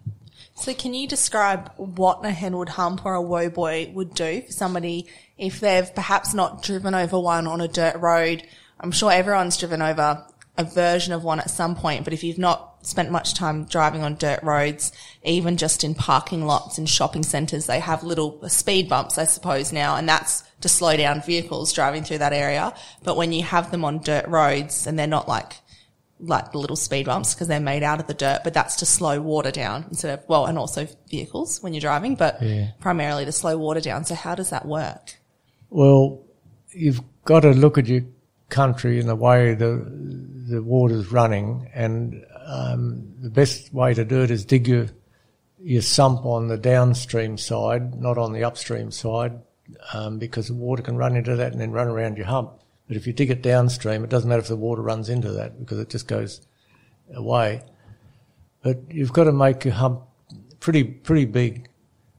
So, can you describe what a Henwood hump or a whoa boy would do for somebody if they've perhaps not driven over one on a dirt road? I'm sure everyone's driven over a version of one at some point, but if you've not spent much time driving on dirt roads, even just in parking lots and shopping centres, they have little speed bumps, I suppose now, and that's to slow down vehicles driving through that area. But when you have them on dirt roads and they're not like like the little speed bumps because they're made out of the dirt, but that's to slow water down instead of, well, and also vehicles when you're driving, but Yeah. primarily to slow water down. So how does that work? Well, you've got to look at your country and the way the the water's running, and um, the best way to do it is dig your your sump on the downstream side, not on the upstream side, um, because the water can run into that and then run around your hump. But if you dig it downstream, it doesn't matter if the water runs into that because it just goes away. But you've got to make your hump pretty pretty big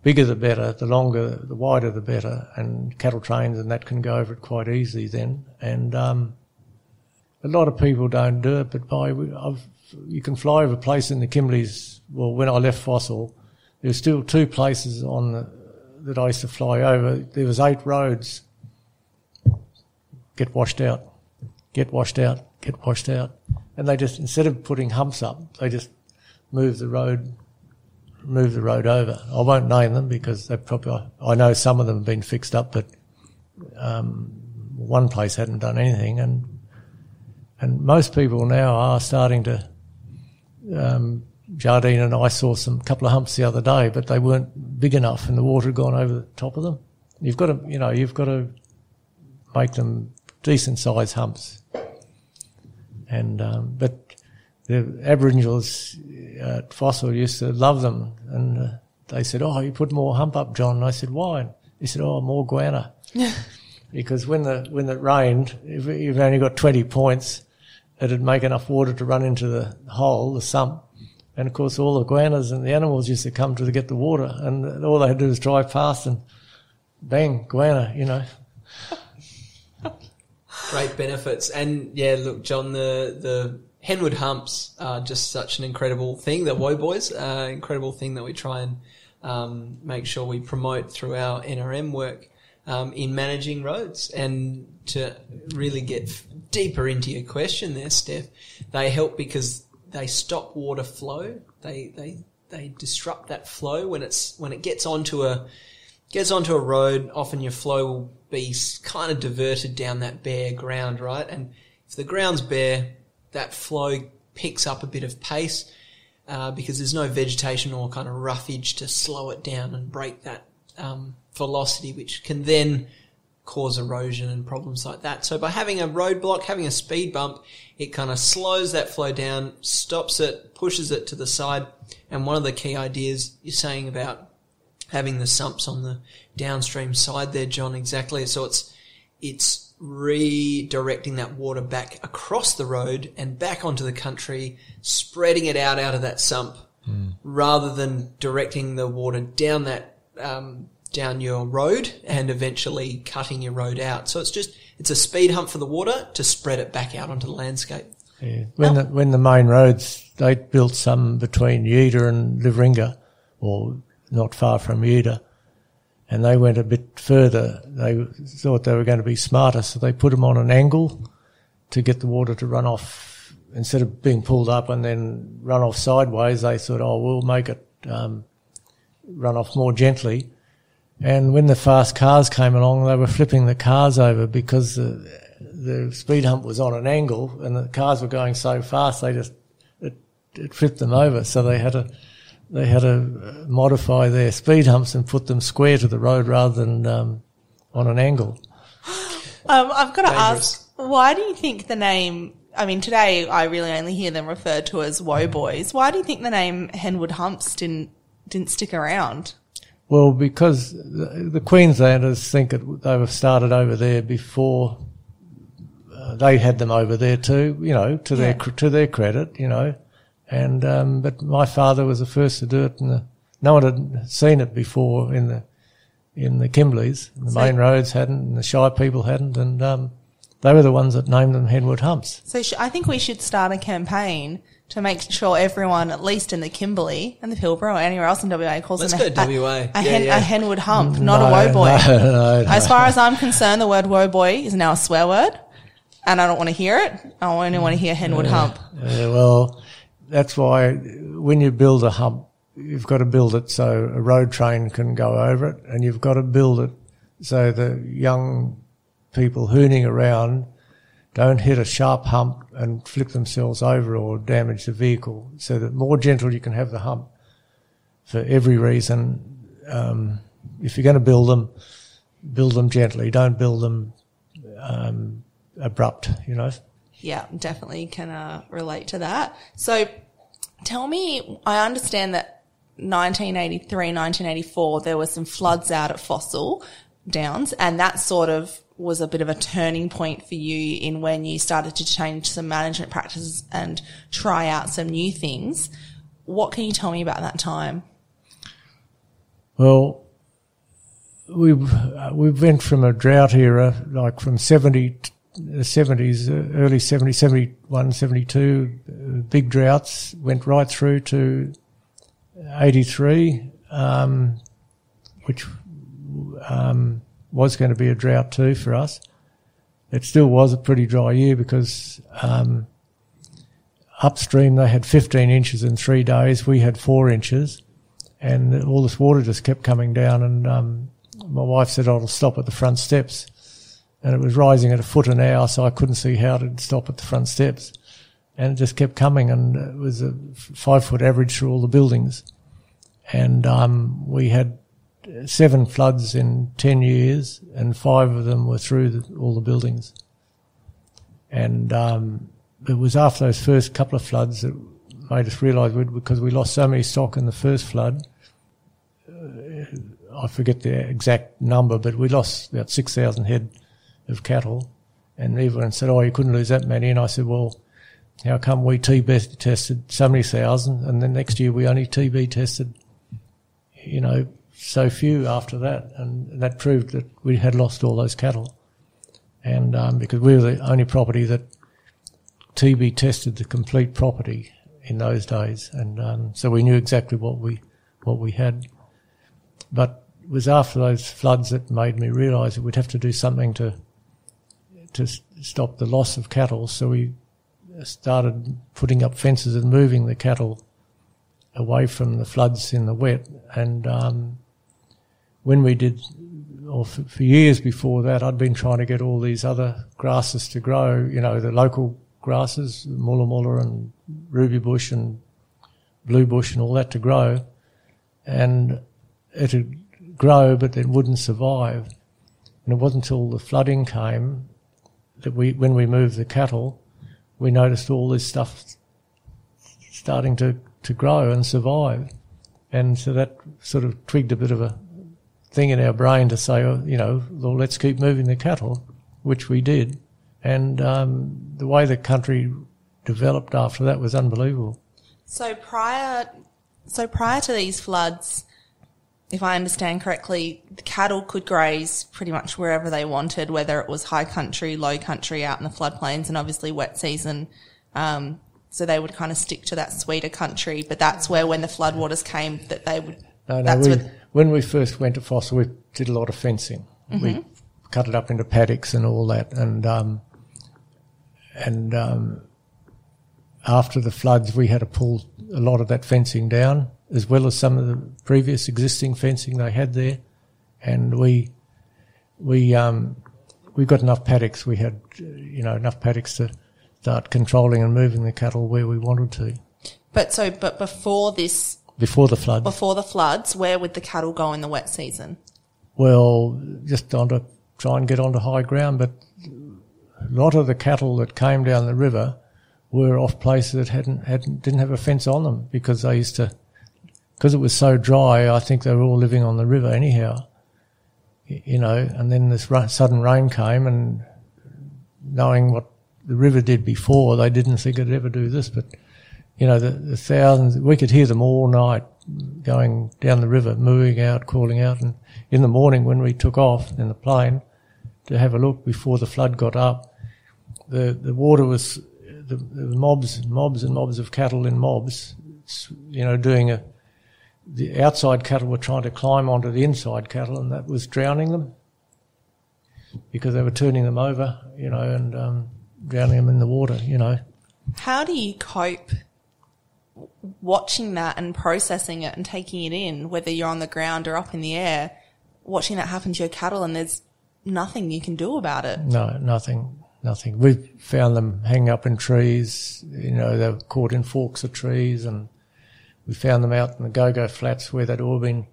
bigger the better, the longer, the wider the better, and cattle trains and that can go over it quite easily then. And um, a lot of people don't do it, but by I've, you can fly over a place in the Kimberleys. Well, when I left Fossil, there were still two places on the, that I used to fly over. There was eight roads. Get washed out, get washed out, get washed out, and they just instead of putting humps up, they just move the road move the road over. I won't name them because they probably, I know some of them have been fixed up, but um, one place hadn't done anything, and and most people now are starting to. Um, Jardine and I saw some couple of humps the other day, but they weren't big enough, and the water had gone over the top of them. You've got to, you know, you've got to make them decent sized humps, and um, but the Aboriginals at Fossil used to love them, and uh, they said, "Oh, you put more hump up, John." And I said, "Why?" He said, "Oh, more guana." because when the when it rained, if you've only got twenty points, it'd make enough water to run into the hole, the sump, and of course all the guanas and the animals used to come to get the water, and all they had to do was drive past and bang, guana, you know. Great benefits. And yeah, look, John, the, the Henwood humps are just such an incredible thing. The Whoa Boys, uh, incredible thing that we try and um, make sure we promote through our NRM work um, in managing roads. And to really get deeper into your question there, Steph, they help because they stop water flow. They, they, they disrupt that flow when it's, when it gets onto a, gets onto a road, often your flow will be kind of diverted down that bare ground, right? And if the ground's bare, that flow picks up a bit of pace uh, because there's no vegetation or kind of roughage to slow it down and break that um, velocity, which can then cause erosion and problems like that. So by having a roadblock, having a speed bump, it kind of slows that flow down, stops it, pushes it to the side. And one of the key ideas you're saying about having the sumps on the downstream side there, John, exactly. So it's, it's redirecting that water back across the road and back onto the country, spreading it out out of that sump rather than directing the water down that um, down your road and eventually cutting your road out. So it's just it's a speed hump for the water to spread it back out onto the landscape. Yeah. When the when the main roads they built some between Ute and Liveringa, or not far from Ute, and they went a bit further. They thought they were going to be smarter, so they put them on an angle to get the water to run off instead of being pulled up and then run off sideways. They thought, oh, we'll make it um, run off more gently. And when the fast cars came along, they were flipping the cars over because the, the speed hump was on an angle and the cars were going so fast they just it, it flipped them over. So they had to they had to modify their speed humps and put them square to the road rather than um, on an angle. Um, I've got to ask, why do you think the name? I mean, today I really only hear them referred to as Whoa Boys. Why do you think the name Henwood Humps didn't didn't stick around? Well, because the, the Queenslanders think it, they were started over there before uh, they had them over there too. You know, to their Yeah. cr- to their credit, you know. And um, but my father was the first to do it, and the, no one had seen it before in the in the Kimbleys. The So- main roads hadn't, and the Shire people hadn't, and um, they were the ones that named them Henwood Humps. So sh- I think we should start a campaign to make sure everyone, at least in the Kimberley and the Pilbara or anywhere else in WA, calls Let's them go a, WA. a, Yeah, hen, yeah. a Henwood Hump, not No, a Whoa Boy. No, no, no. As far as I'm concerned, the word Whoa Boy is now a swear word, and I don't want to hear it. I only want to hear Henwood Hump. Yeah, well, that's why when you build a hump, you've got to build it so a road train can go over it, and you've got to build it so the young people hooning around don't hit a sharp hump and flip themselves over or damage the vehicle. So that more gentle you can have the hump for every reason. Um, if you're going to build them, build them gently. Don't build them um, abrupt. You know. Yeah, definitely can uh, relate to that. So tell me, I understand that 1983, 1984, there were some floods out at Fossil Downs, and that sort of was a bit of a turning point for you in when you started to change some management practices and try out some new things. What can you tell me about that time? Well, we've uh, we went from a drought era, like from 70, t- the 70s, uh, early 70, 71, 72, uh, big droughts, went right through to 83, um, which um, was going to be a drought too for us. It still was a pretty dry year because um, upstream they had 15 inches in three days, we had four inches and all this water just kept coming down. And um, my wife said, "Oh, "It'll stop at the front steps," and it was rising at a foot an hour, so I couldn't see how it'd stop at the front steps. And it just kept coming, and it was a five foot average through all the buildings. And um, we had seven floods in ten years, and five of them were through the, all the buildings. And um, it was after those first couple of floods that made us realise because we lost so many stock in the first flood. Uh, I forget the exact number, but we lost about six thousand head of cattle, and everyone said, "Oh, you couldn't lose that many." And I said, "Well, how come we TB tested so many thousand, and then next year we only TB tested, you know, so few after that?" And that proved that we had lost all those cattle, and um, because we were the only property that TB tested the complete property in those days, and um, so we knew exactly what we what we had. But it was after those floods that made me realise that we'd have to do something to to stop the loss of cattle. So we started putting up fences and moving the cattle away from the floods in the wet. And um, when we did, or for, for years before that, I'd been trying to get all these other grasses to grow. You know, the local grasses, mulla mulla and ruby bush and blue bush and all that to grow, and it'd grow, but it wouldn't survive. And it wasn't until the flooding came that we, when we moved the cattle, we noticed all this stuff starting to, to grow and survive. And so that sort of twigged a bit of a thing in our brain to say, oh, you know, well, let's keep moving the cattle, which we did. And um, the way the country developed after that was unbelievable. So prior So prior to these floods, if I understand correctly, the cattle could graze pretty much wherever they wanted, whether it was high country, low country, out in the floodplains, and obviously wet season. Um, so they would kind of stick to that sweeter country, but that's where when the floodwaters came, that they would. No, no, that's we, when we first went to Fossil, we did a lot of fencing. We cut it up into paddocks and all that, and um, and um, after the floods, we had to pull a lot of that fencing down, as well as some of the previous existing fencing they had there, and we we um, we got enough paddocks. We had you know enough paddocks to start controlling and moving the cattle where we wanted to but so, but before this, before the flood. before the floods, where would the cattle go in the wet season? Well, just onto try and get onto high ground, but a lot of the cattle that came down the river were off places that hadn't hadn't didn't have a fence on them because they used to because it was so dry. I think they were all living on the river anyhow, you know. And then this sudden rain came, and knowing what the river did before, they didn't think it'd ever do this. But you know, the, the thousands we could hear them all night going down the river, mooing out, calling out, and in the morning when we took off in the plane to have a look before the flood got up, the the water was the, the mobs, mobs and mobs of cattle in mobs, you know, doing a. The outside cattle were trying to climb onto the inside cattle, and that was drowning them because they were turning them over, you know, and um, drowning them in the water, you know. How do you cope watching that and processing it and taking it in, whether you're on the ground or up in the air, watching that happen to your cattle and there's nothing you can do about it? No, nothing, nothing. We've found them hanging up in trees. You know, they were caught in forks of trees, and we found them out in the go-go flats where they'd all been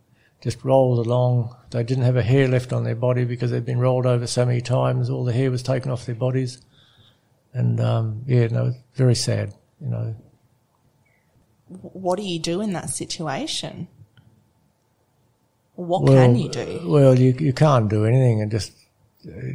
just rolled along. They didn't have a hair left on their body because they'd been rolled over so many times. All the hair was taken off their bodies, and um, yeah, no, very sad. You know, What do you do in that situation? What well, can you do? Well, you you can't do anything, and just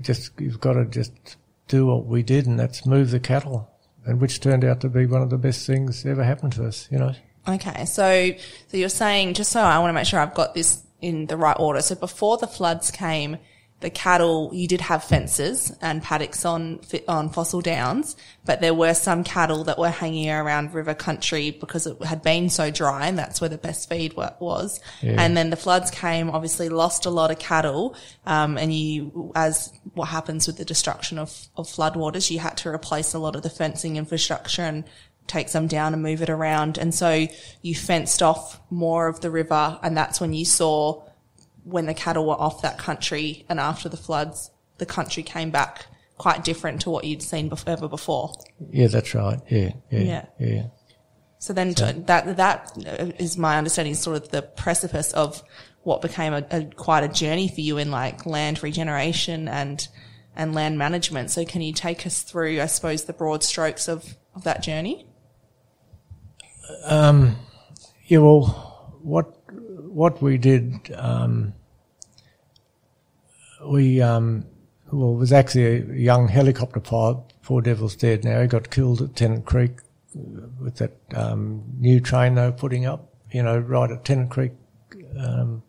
just you've got to just do what we did, and that's move the cattle, and which turned out to be one of the best things ever happened to us. You know. Okay, so so you're saying just so I want to make sure I've got this in the right order. So before the floods came, the cattle you did have fences and paddocks on on Fossil Downs, but there were some cattle that were hanging around river country because it had been so dry, and that's where the best feed wa- was. And then the floods came, obviously lost a lot of cattle, um, and you, as what happens with the destruction of of floodwaters, you had to replace a lot of the fencing infrastructure and take some down and move it around. And so you fenced off more of the river. And that's when you saw when the cattle were off that country and after the floods, the country came back quite different to what you'd seen bef- ever before. Yeah, that's right. Yeah, yeah, Yeah. yeah. So then to, that, that is my understanding, sort of the precipice of what became a, a quite a journey for you in like land regeneration and, and land management. So can you take us through, I suppose, the broad strokes of, of that journey? Yeah, well, what what we did, um, we um, well, was actually a young helicopter pilot. Poor devil's dead now. He got killed at Tennant Creek with that um, new train they were putting up. You know, right at Tennant Creek. Um,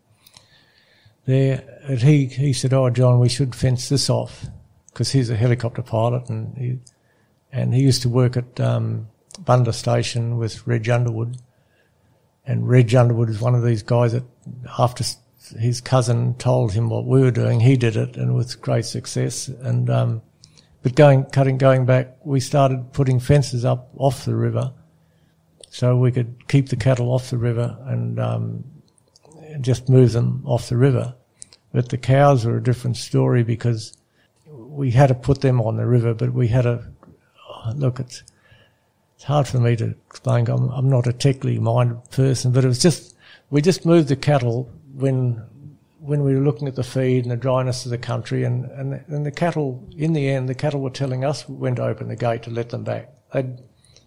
there, and he he said, "Oh, John, we should fence this off because he's a helicopter pilot and he and he used to work at um, Bunda Station with Reg Underwood." And Reg Underwood is one of these guys that after his cousin told him what we were doing, he did it and with great success. And, um, but going, cutting, going back, we started putting fences up off the river so we could keep the cattle off the river and, um, just move them off the river. But the cows were a different story because we had to put them on the river, but we had to, oh, look, it's, it's hard for me to explain. I'm, I'm not a technically minded person, but it was just we just moved the cattle when when we were looking at the feed and the dryness of the country, and and and the cattle in the end, the cattle were telling us when to open the gate to let them back. They'd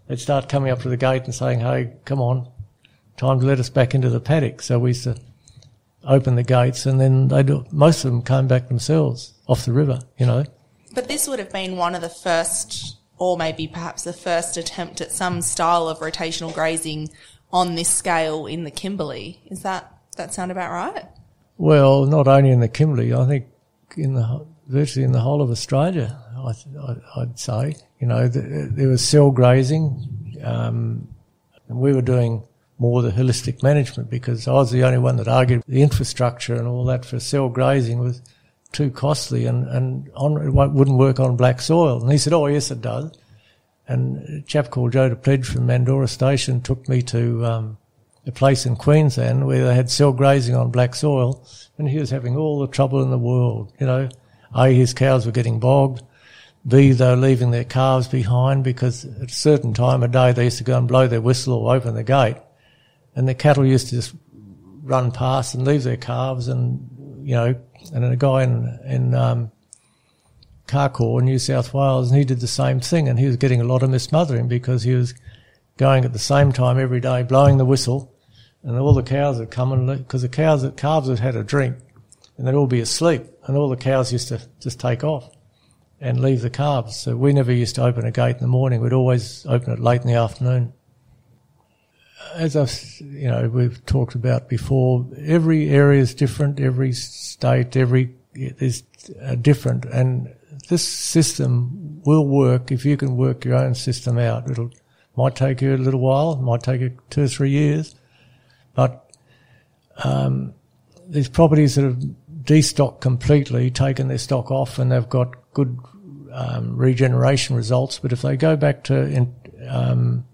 they'd start coming up to the gate and saying, "Hey, come on, time to let us back into the paddock." So we to open the gates, and then they most of them came back themselves off the river. You know. But this would have been one of the first, or maybe perhaps the first attempt at some style of rotational grazing on this scale in the Kimberley. Is that that sound about right? Well, not only in the Kimberley, I think in the virtually in the whole of Australia. I, would say, you know, the, there was cell grazing, um, and we were doing more the holistic management because I was the only one that argued the infrastructure and all that for cell grazing was too costly and, and on, it wouldn't work on black soil. And he said, oh, yes, it does. And a chap called Joe DePledge from Mandora Station took me to um, a place in Queensland where they had cell grazing on black soil, and he was having all the trouble in the world. You know, A, his cows were getting bogged. B, they were leaving their calves behind because at a certain time of day they used to go and blow their whistle or open the gate. And the cattle used to just run past and leave their calves and, you know, and then a guy in, in um, New South Wales, and he did the same thing, and he was getting a lot of mismothering because he was going at the same time every day, blowing the whistle, and all the cows would come and because the cows, the calves had had a drink, and they'd all be asleep, and all the cows used to just take off and leave the calves. So we never used to open a gate in the morning; we'd always open it late in the afternoon. As I've, you know, we've talked about before, every area is different, every state, every is uh, different, and this system will work if you can work your own system out. It'll might take you a little while, might take you two or three years, but um, these properties that have destocked completely, taken their stock off, and they've got good um, regeneration results. But if they go back to in, um,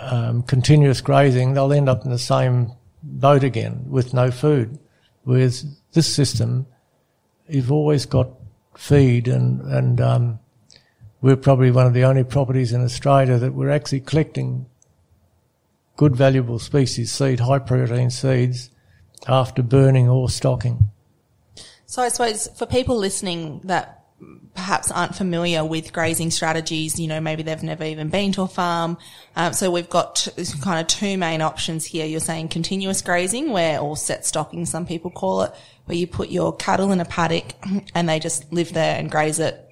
um continuous grazing, they'll end up in the same boat again with no food. Whereas this system, you've always got feed, and and um, we're probably one of the only properties in Australia that we're actually collecting good, valuable species seed, high protein seeds, after burning or stocking. So I suppose for people listening that perhaps aren't familiar with grazing strategies, you know, maybe they've never even been to a farm. Um, so we've got t- kind of two main options here. You're saying continuous grazing, where or set stocking, some people call it, where you put your cattle in a paddock and they just live there and graze it.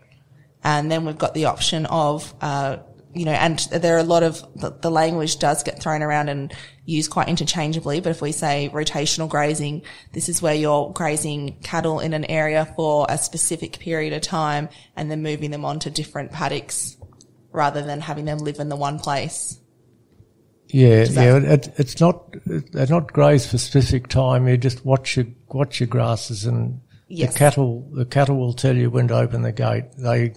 And then we've got the option of, uh, you know, and there are a lot of the, the, language does get thrown around and used quite interchangeably. But if we say rotational grazing, this is where you're grazing cattle in an area for a specific period of time and then moving them onto different paddocks rather than having them live in the one place. Yeah, yeah. It, it's not they're not grazed for specific time. You just watch your watch your grasses, and yes. the cattle the cattle will tell you when to open the gate. They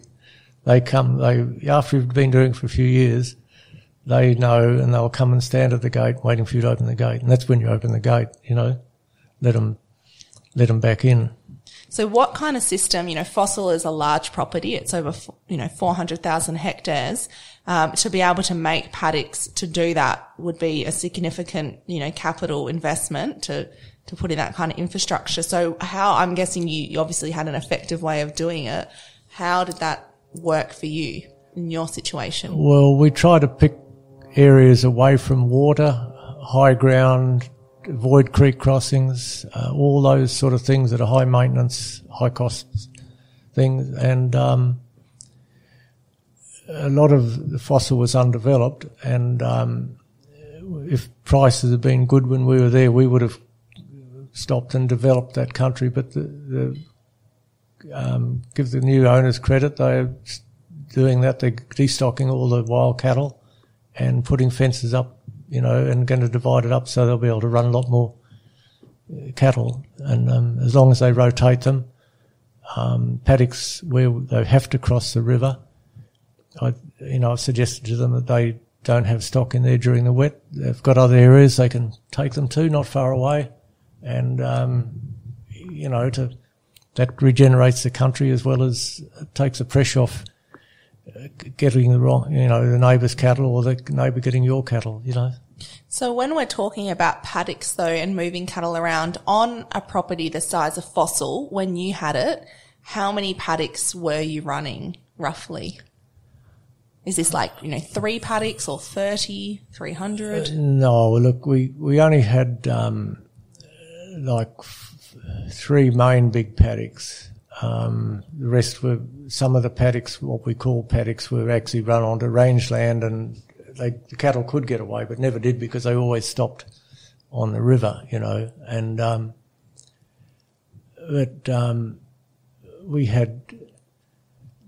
they come they after you've been doing it for a few years, they know, and they'll come and stand at the gate waiting for you to open the gate, and that's when you open the gate. You know, let them let them back in. So what kind of system, you know, Fossil is a large property. It's over, you know, 400,000 hectares. Um, to be able to make paddocks to do that would be a significant, you know, capital investment to, to put in that kind of infrastructure. So how, I'm guessing you, you obviously had an effective way of doing it. How did that work for you in your situation? Well, we try to pick areas away from water, high ground, avoid creek crossings, uh, all those sort of things that are high maintenance, high cost things. And um, a lot of the fossil was undeveloped. And um, if prices had been good when we were there, we would have stopped and developed that country. But the, the um, give the new owners credit, they're doing that. They're destocking all the wild cattle and putting fences up you know, and going to divide it up so they'll be able to run a lot more uh, cattle. And um, as long as they rotate them, um, paddocks where they have to cross the river, I, you know, I've suggested to them that they don't have stock in there during the wet. They've got other areas they can take them to, not far away, and um, you know, to that regenerates the country as well as takes the pressure off uh, getting the wrong, you know, the neighbour's cattle or the neighbour getting your cattle, you know. So when we're talking about paddocks though and moving cattle around on a property the size of Fossil, when you had it, how many paddocks were you running roughly? Is this like, you know, three paddocks or 30, 300? Uh, no, look, we, we only had, um, like three main big paddocks. Um, the rest were, some of the paddocks, what we call paddocks, were actually run onto rangeland and they, the cattle could get away, but never did because they always stopped on the river, you know. And um, but um, we had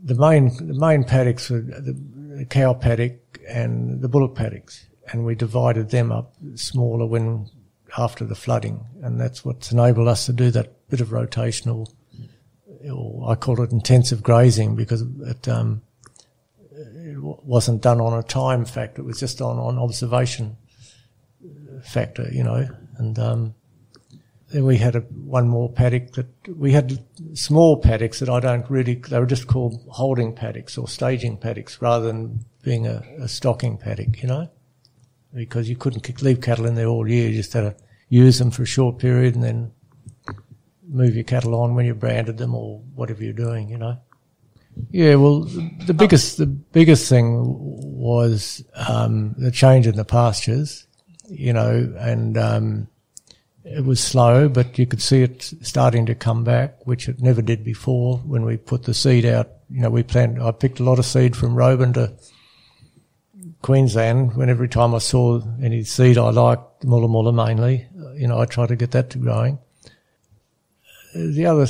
the main the main paddocks were the, the cow paddock and the bullock paddocks, and we divided them up smaller when after the flooding, and that's what's enabled us to do that bit of rotational, or I call it intensive grazing because it, um, it wasn't done on a time factor; it was just on on observation factor, you know, and. Um, then we had a, one more paddock that we had small paddocks that I don't really, they were just called holding paddocks or staging paddocks rather than being a, a stocking paddock, you know, because you couldn't leave cattle in there all year. You just had to use them for a short period and then move your cattle on when you branded them or whatever you're doing, you know. Yeah, well, the biggest the biggest thing was um, the change in the pastures, you know, and um, it was slow, but you could see it starting to come back, which it never did before. When we put the seed out, you know, we planted. I picked a lot of seed from Roebourne to Queensland. When every time I saw any seed I liked, mulla mulla mainly, you know, I tried to get that to growing. The other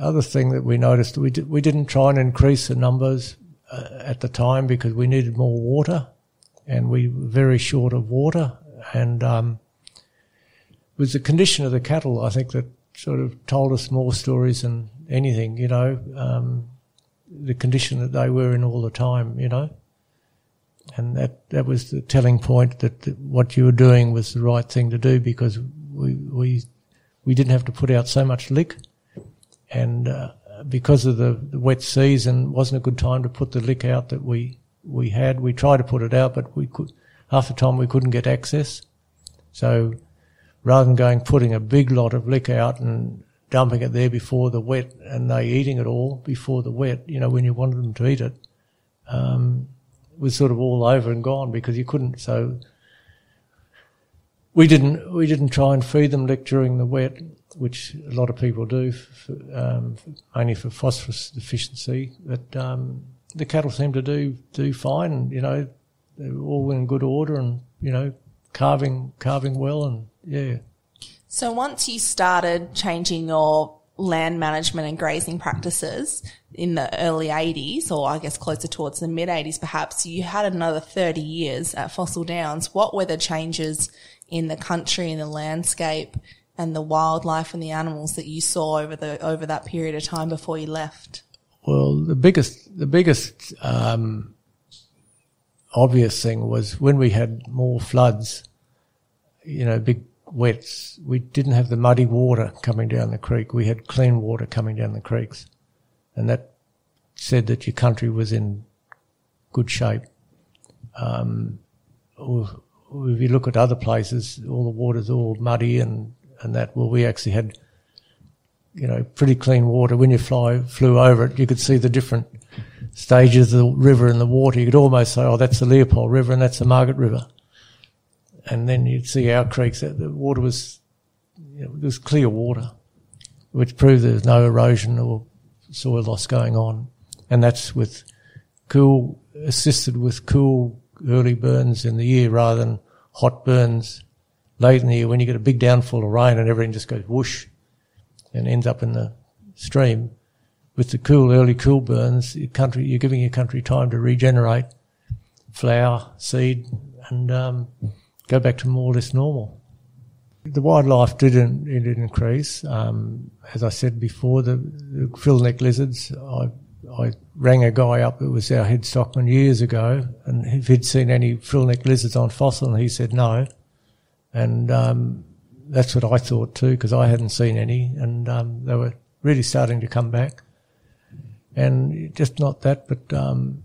other thing that we noticed, we did, we didn't try and increase the numbers uh, at the time because we needed more water, and we were very short of water, and um, was the condition of the cattle, I think, that sort of told us more stories than anything, you know, um, the condition that they were in all the time, you know. And that, that was the telling point that, that what you were doing was the right thing to do because we, we, we didn't have to put out so much lick. And, uh, because of the, the wet season, wasn't a good time to put the lick out that we, we had. We tried to put it out, but we could, half the time we couldn't get access. So, rather than going putting a big lot of lick out and dumping it there before the wet and they eating it all before the wet, you know, when you wanted them to eat it, um, was sort of all over and gone because you couldn't. So we didn't we didn't try and feed them lick during the wet, which a lot of people do, for, um, only for phosphorus deficiency. But um, the cattle seemed to do do fine, you know they were all in good order, and you know carving carving well and yeah. So once you started changing your land management and grazing practices in the early 80s, or I guess closer towards the mid 80s perhaps, you had another 30 years at Fossil Downs. What were the changes in the country and the landscape and the wildlife and the animals that you saw over the over that period of time before you left? Well, the biggest the biggest um, obvious thing was when we had more floods, you know, big wets, we didn't have the muddy water coming down the creek. We had clean water coming down the creeks. And that said that your country was in good shape. Um, if you look at other places, all the water's all muddy and, and that. Well, we actually had, you know, pretty clean water. When you fly, flew over it, you could see the different stages of the river and the water. You could almost say, oh, that's the Leopold River and that's the Margaret River and then you'd see our creeks. The water was, you know, it was clear water, which proved there was no erosion or soil loss going on, and that's with cool assisted with cool early burns in the year rather than hot burns late in the year when you get a big downfall of rain and everything just goes whoosh and ends up in the stream. With the cool early cool burns, your country you're giving your country time to regenerate, flower, seed, and um, go back to more or less normal. The wildlife did, in, did increase. Um, as I said before, the, the frillneck lizards, I, I rang a guy up who was our head stockman years ago, and if he'd seen any frill neck lizards on fossil, and he said no. And um, that's what I thought too, because I hadn't seen any, and um, they were really starting to come back. And just not that, but um,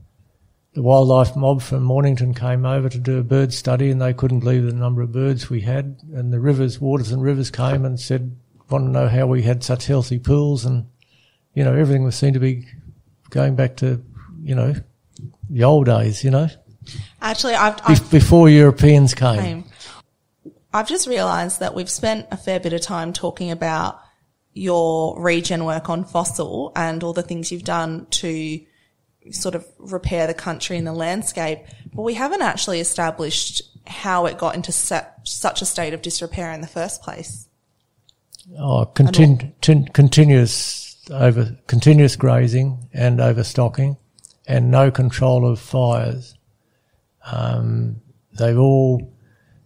the wildlife mob from Mornington came over to do a bird study and they couldn't believe the number of birds we had. And the rivers, waters and rivers came and said, want to know how we had such healthy pools and, you know, everything was seemed to be going back to, you know, the old days, you know. Actually, I've, I've before Europeans came. I've just realised that we've spent a fair bit of time talking about your regen work on fossil and all the things you've done to sort of repair the country and the landscape, but we haven't actually established how it got into such a state of disrepair in the first place. Oh, continu- tin- continuous over continuous grazing and overstocking, and no control of fires. Um, they all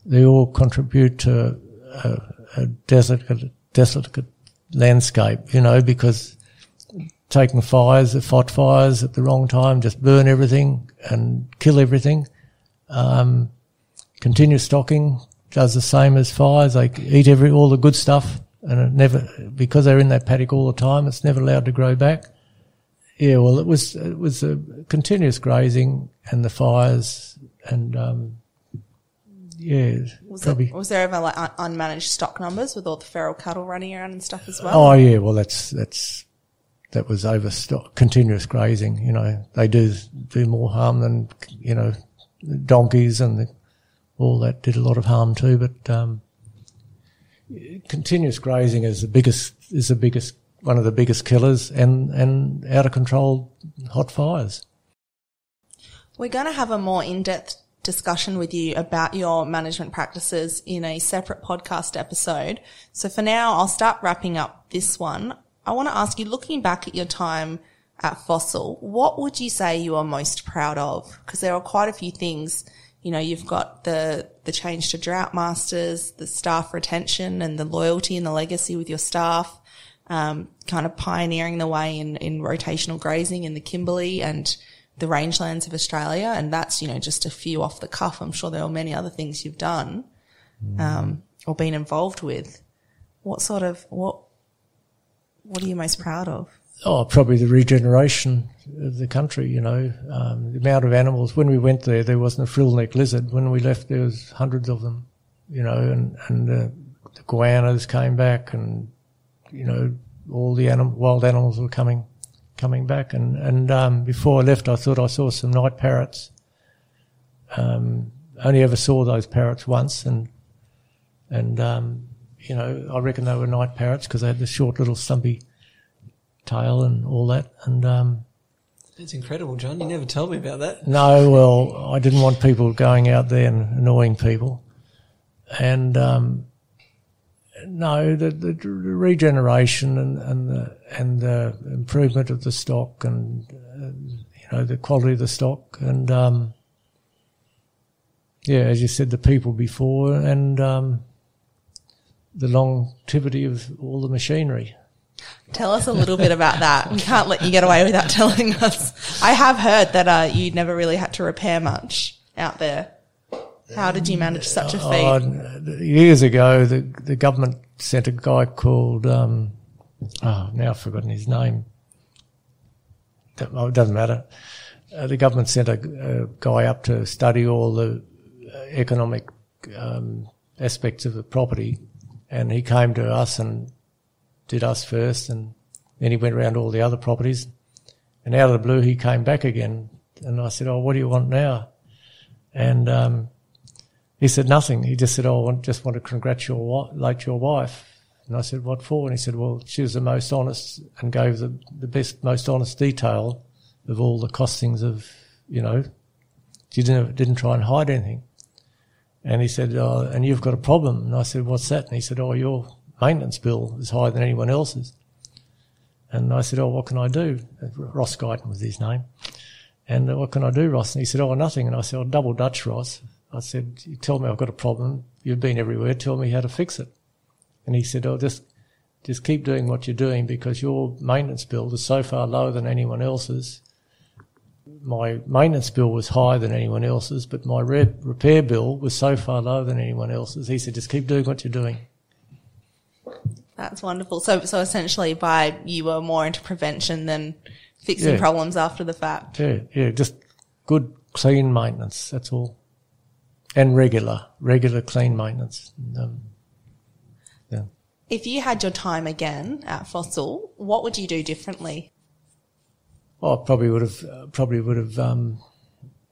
they all contribute to a, a desolate, desolate landscape. You know, because taking fires, fought fires at the wrong time, just burn everything and kill everything. Um, continuous stocking does the same as fires. They eat every all the good stuff and it never because they're in that paddock all the time. It's never allowed to grow back. Yeah, well, it was it was a continuous grazing and the fires and um, yeah. Was, it, was there ever like un- unmanaged stock numbers with all the feral cattle running around and stuff as well? Oh yeah, well that's that's that was overstock continuous grazing. You know, they do do more harm than you know donkeys and the, all that did a lot of harm too. But um, continuous grazing is the biggest is the biggest one of the biggest killers and and out of control hot fires. We're going to have a more in depth discussion with you about your management practices in a separate podcast episode. So for now, I'll start wrapping up this one. I want to ask you, looking back at your time at Fossil, what would you say you are most proud of? Because there are quite a few things you know, you've got the, the change to drought masters, the staff retention and the loyalty and the legacy with your staff, um, kind of pioneering the way in, in rotational grazing in the Kimberley and the rangelands of Australia. And that's, you know, just a few off the cuff. I'm sure there are many other things you've done, um, or been involved with. What sort of, what, what are you most proud of? Oh, probably the regeneration of the country, you know, um, the amount of animals. When we went there, there wasn't a frill-neck lizard. When we left, there was hundreds of them, you know, and, and uh, the goannas came back and, you know, all the anim- wild animals were coming, coming back. And, and, um, before I left, I thought I saw some night parrots. Um, only ever saw those parrots once and, and, um, you know, I reckon they were night parrots because they had the short little stumpy tail and all that. And, um, it's incredible, John. You never told me about that. No, well, I didn't want people going out there and annoying people. And, um, no, the, the, regeneration and, and the and the improvement of the stock and uh, you know the quality of the stock and um, yeah, as you said, the people before and um, the longevity of all the machinery. Tell us a little bit about that. We can't let you get away without telling us. I have heard that uh, you never really had to repair much out there. How did you manage such a feat? Uh, years ago, the the government sent a guy called um, oh now I've forgotten his name. It doesn't matter. Uh, the government sent a, a, guy up to study all the uh, economic um, aspects of the property, and he came to us and did us first, and then he went around all the other properties. And out of the blue, he came back again, and I said, "Oh, what do you want now?" And um, he said nothing. He just said, "Oh, I just want to congratulate your wife." And I said, "What for?" And he said, "Well, she was the most honest and gave the the best, most honest detail of all the costings of, you know, she didn't didn't try and hide anything." And he said, oh, "And you've got a problem." And I said, "What's that?" And he said, "Oh, you're." maintenance bill is higher than anyone else's. And I said, Oh, what can I do? Ross Guyton was his name. And uh, what can I do, Ross? And he said, Oh, nothing. And I said, Oh, double Dutch, Ross. I said, You tell me I've got a problem. You've been everywhere. Tell me how to fix it. And he said, Oh, just, just keep doing what you're doing because your maintenance bill is so far lower than anyone else's. My maintenance bill was higher than anyone else's, but my repair bill was so far lower than anyone else's. He said, just keep doing what you're doing. That's wonderful. So, so essentially, by you were more into prevention than fixing yeah. problems after the fact. Yeah, yeah, just good, clean maintenance. That's all, and regular, regular clean maintenance. Um, yeah. If you had your time again at Fossil, what would you do differently? Oh, I probably would have probably would have um,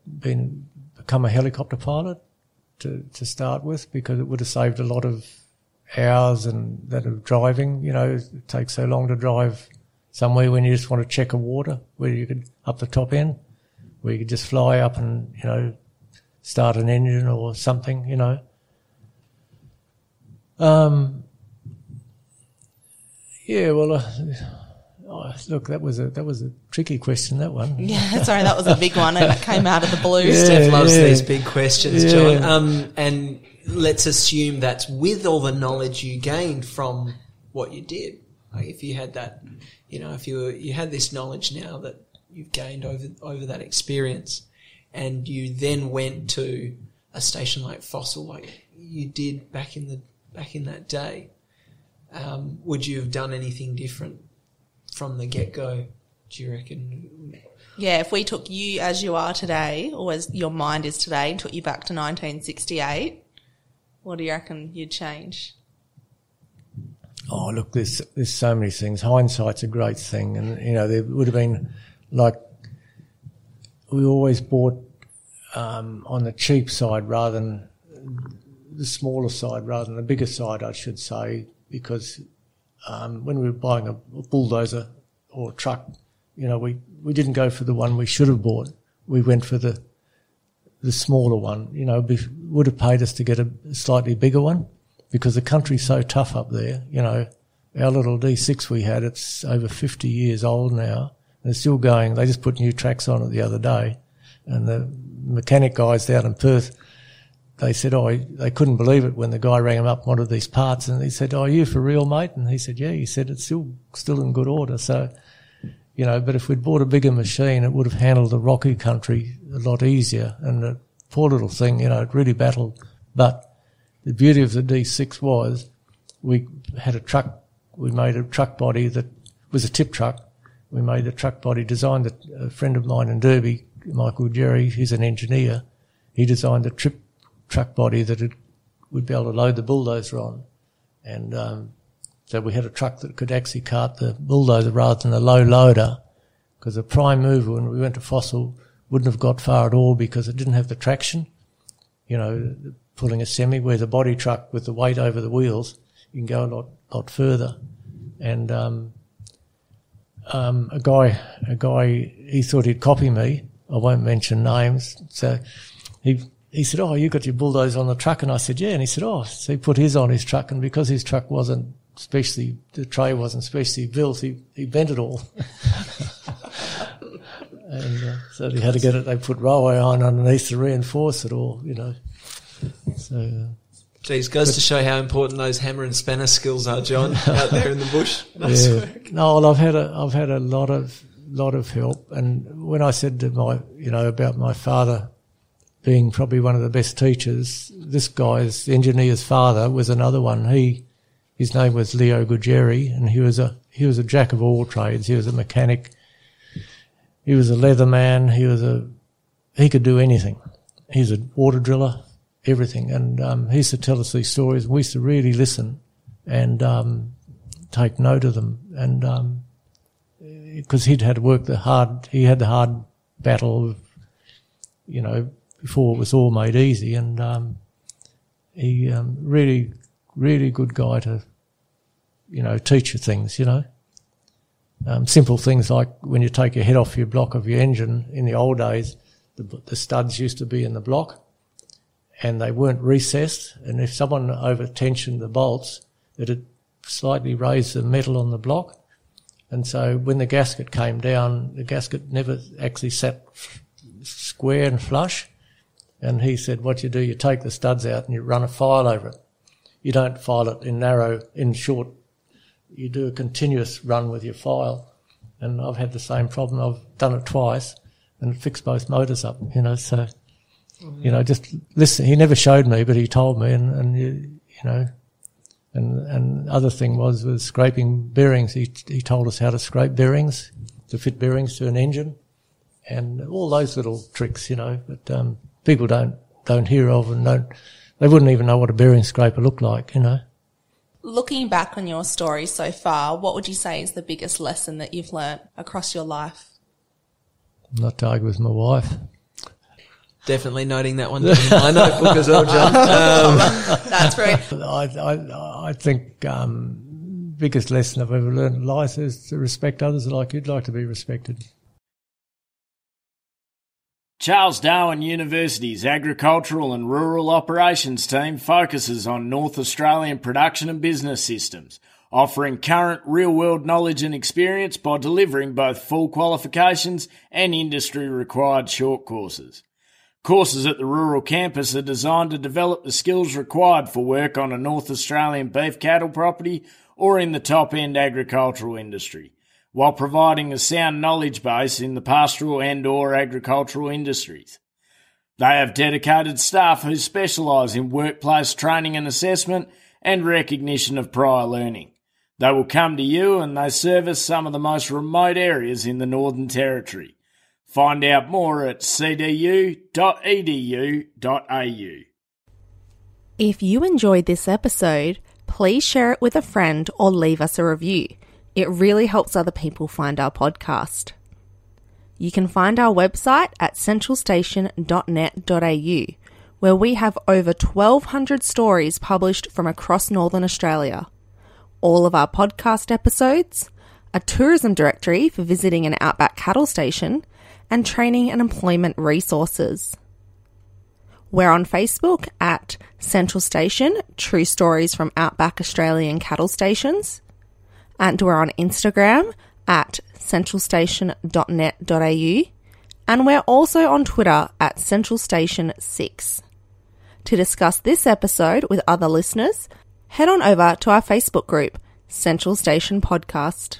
been become a helicopter pilot to to start with because it would have saved a lot of hours and that of driving. You know, it takes so long to drive somewhere when you just want to check a water, where you could up the top end, where you could just fly up and you know start an engine or something, you know. Um, yeah, well, uh, oh, look, that was a that was a tricky question. That one. Yeah, sorry, that was a big one and it came out of the blue. Yeah. Steph loves these big questions, Yeah. John. Um, and let's assume that's with all the knowledge you gained from what you did. Like if you had that, you know, if you were, you had this knowledge now that you've gained over over that experience, and you then went to a station like Fossil, like you did back in the back in that day, um, would you have done anything different from the get go? Do you reckon? Yeah, if we took you as you are today, or as your mind is today, and took you back to 1968, what do you reckon you'd change? Oh, look, there's there's so many things. Hindsight's a great thing, and you know there would have been like we always bought um, on the cheap side rather than the smaller side, rather than the bigger side, I should say, because um, when we were buying a bulldozer or a truck, you know, we, we didn't go for the one we should have bought. We went for the the smaller one. You know, be, would have paid us to get a slightly bigger one because the country's so tough up there. You know, our little D6 we had, it's over 50 years old now and it's still going. They just put new tracks on it the other day and the mechanic guys down in Perth, they said, oh, they couldn't believe it when the guy rang him up, wanted these parts and he said, oh, are you for real, mate? And he said, yeah, he said, it's still, still in good order. So, you know, but if we'd bought a bigger machine, it would have handled the rocky country a lot easier. And the poor little thing, you know, it really battled. But the beauty of the D6 was we had a truck, we made a truck body that was a tip truck. We made the truck body, designed it, a friend of mine in Derby, Michael Gugeri, he's an engineer. He designed a trip truck body that it would be able to load the bulldozer on. And, um, so we had a truck that could actually cart the bulldozer rather than a low loader because the prime mover when we went to Fossil wouldn't have got far at all because it didn't have the traction. You know, pulling a semi where the body truck with the weight over the wheels, you can go a lot, lot further. And, um, um, a guy, a guy, he thought he'd copy me. I won't mention names. So he, he said, Oh, you got your bulldozer on the truck? And I said, Yeah. And he said, Oh, so he put his on his truck. And because his truck wasn't specially, the tray wasn't specially built, he, he bent it all. and uh, so he had to get it, they put railway iron underneath to reinforce it all, you know. So, uh, Geez, goes to show how important those hammer and spanner skills are, John, out there in the bush. Nice yeah. work. No, well, I've had a, I've had a lot of, lot of help. And when I said to my, you know, about my father being probably one of the best teachers, this guy's engineer's father was another one. He, his name was Leo Gugeri and he was a, he was a jack of all trades. He was a mechanic. He was a leatherman. He was a, he could do anything. He's a water driller, everything. And, um, he used to tell us these stories. And We used to really listen and, um, take note of them. And, um, because he'd had to work the hard, he had the hard battle of, you know, before it was all made easy. And, um, he, um, really, really good guy to, you know, teach you things, you know. Um, simple things like when you take your head off your block of your engine in the old days, the, the studs used to be in the block and they weren't recessed. And if someone over tensioned the bolts, it'd slightly raise the metal on the block. And so when the gasket came down, the gasket never actually sat square and flush. And he said, what you do, you take the studs out and you run a file over it. You don't file it in narrow, in short. You do a continuous run with your file. And I've had the same problem. I've done it twice and fixed both motors up, you know, so, you know, just listen. He never showed me, but he told me and, and you, you know, and, and other thing was, with scraping bearings. He, he told us how to scrape bearings, to fit bearings to an engine and all those little tricks, you know, but, um, people don't, don't hear of and don't, they wouldn't even know what a bearing scraper looked like, you know. Looking back on your story so far, what would you say is the biggest lesson that you've learnt across your life? Not to argue with my wife. Definitely noting that one down in my notebook as well, John. Um, That's right. I, I, I think um, biggest lesson I've ever learned in life is to respect others like you'd like to be respected. Charles Darwin University's Agricultural and Rural Operations team focuses on North Australian production and business systems, offering current real world knowledge and experience by delivering both full qualifications and industry required short courses. Courses at the rural campus are designed to develop the skills required for work on a North Australian beef cattle property or in the top end agricultural industry while providing a sound knowledge base in the pastoral and or agricultural industries. They have dedicated staff who specialise in workplace training and assessment and recognition of prior learning. They will come to you and they service some of the most remote areas in the Northern Territory. Find out more at cdu.edu.au. If you enjoyed this episode, please share it with a friend or leave us a review. It really helps other people find our podcast. You can find our website at centralstation.net.au, where we have over 1,200 stories published from across Northern Australia. All of our podcast episodes, a tourism directory for visiting an outback cattle station, and training and employment resources. We're on Facebook at Central Station True Stories from Outback Australian Cattle Stations and we're on Instagram at centralstation.net.au and we're also on Twitter at centralstation6. To discuss this episode with other listeners, head on over to our Facebook group, Central Station Podcast.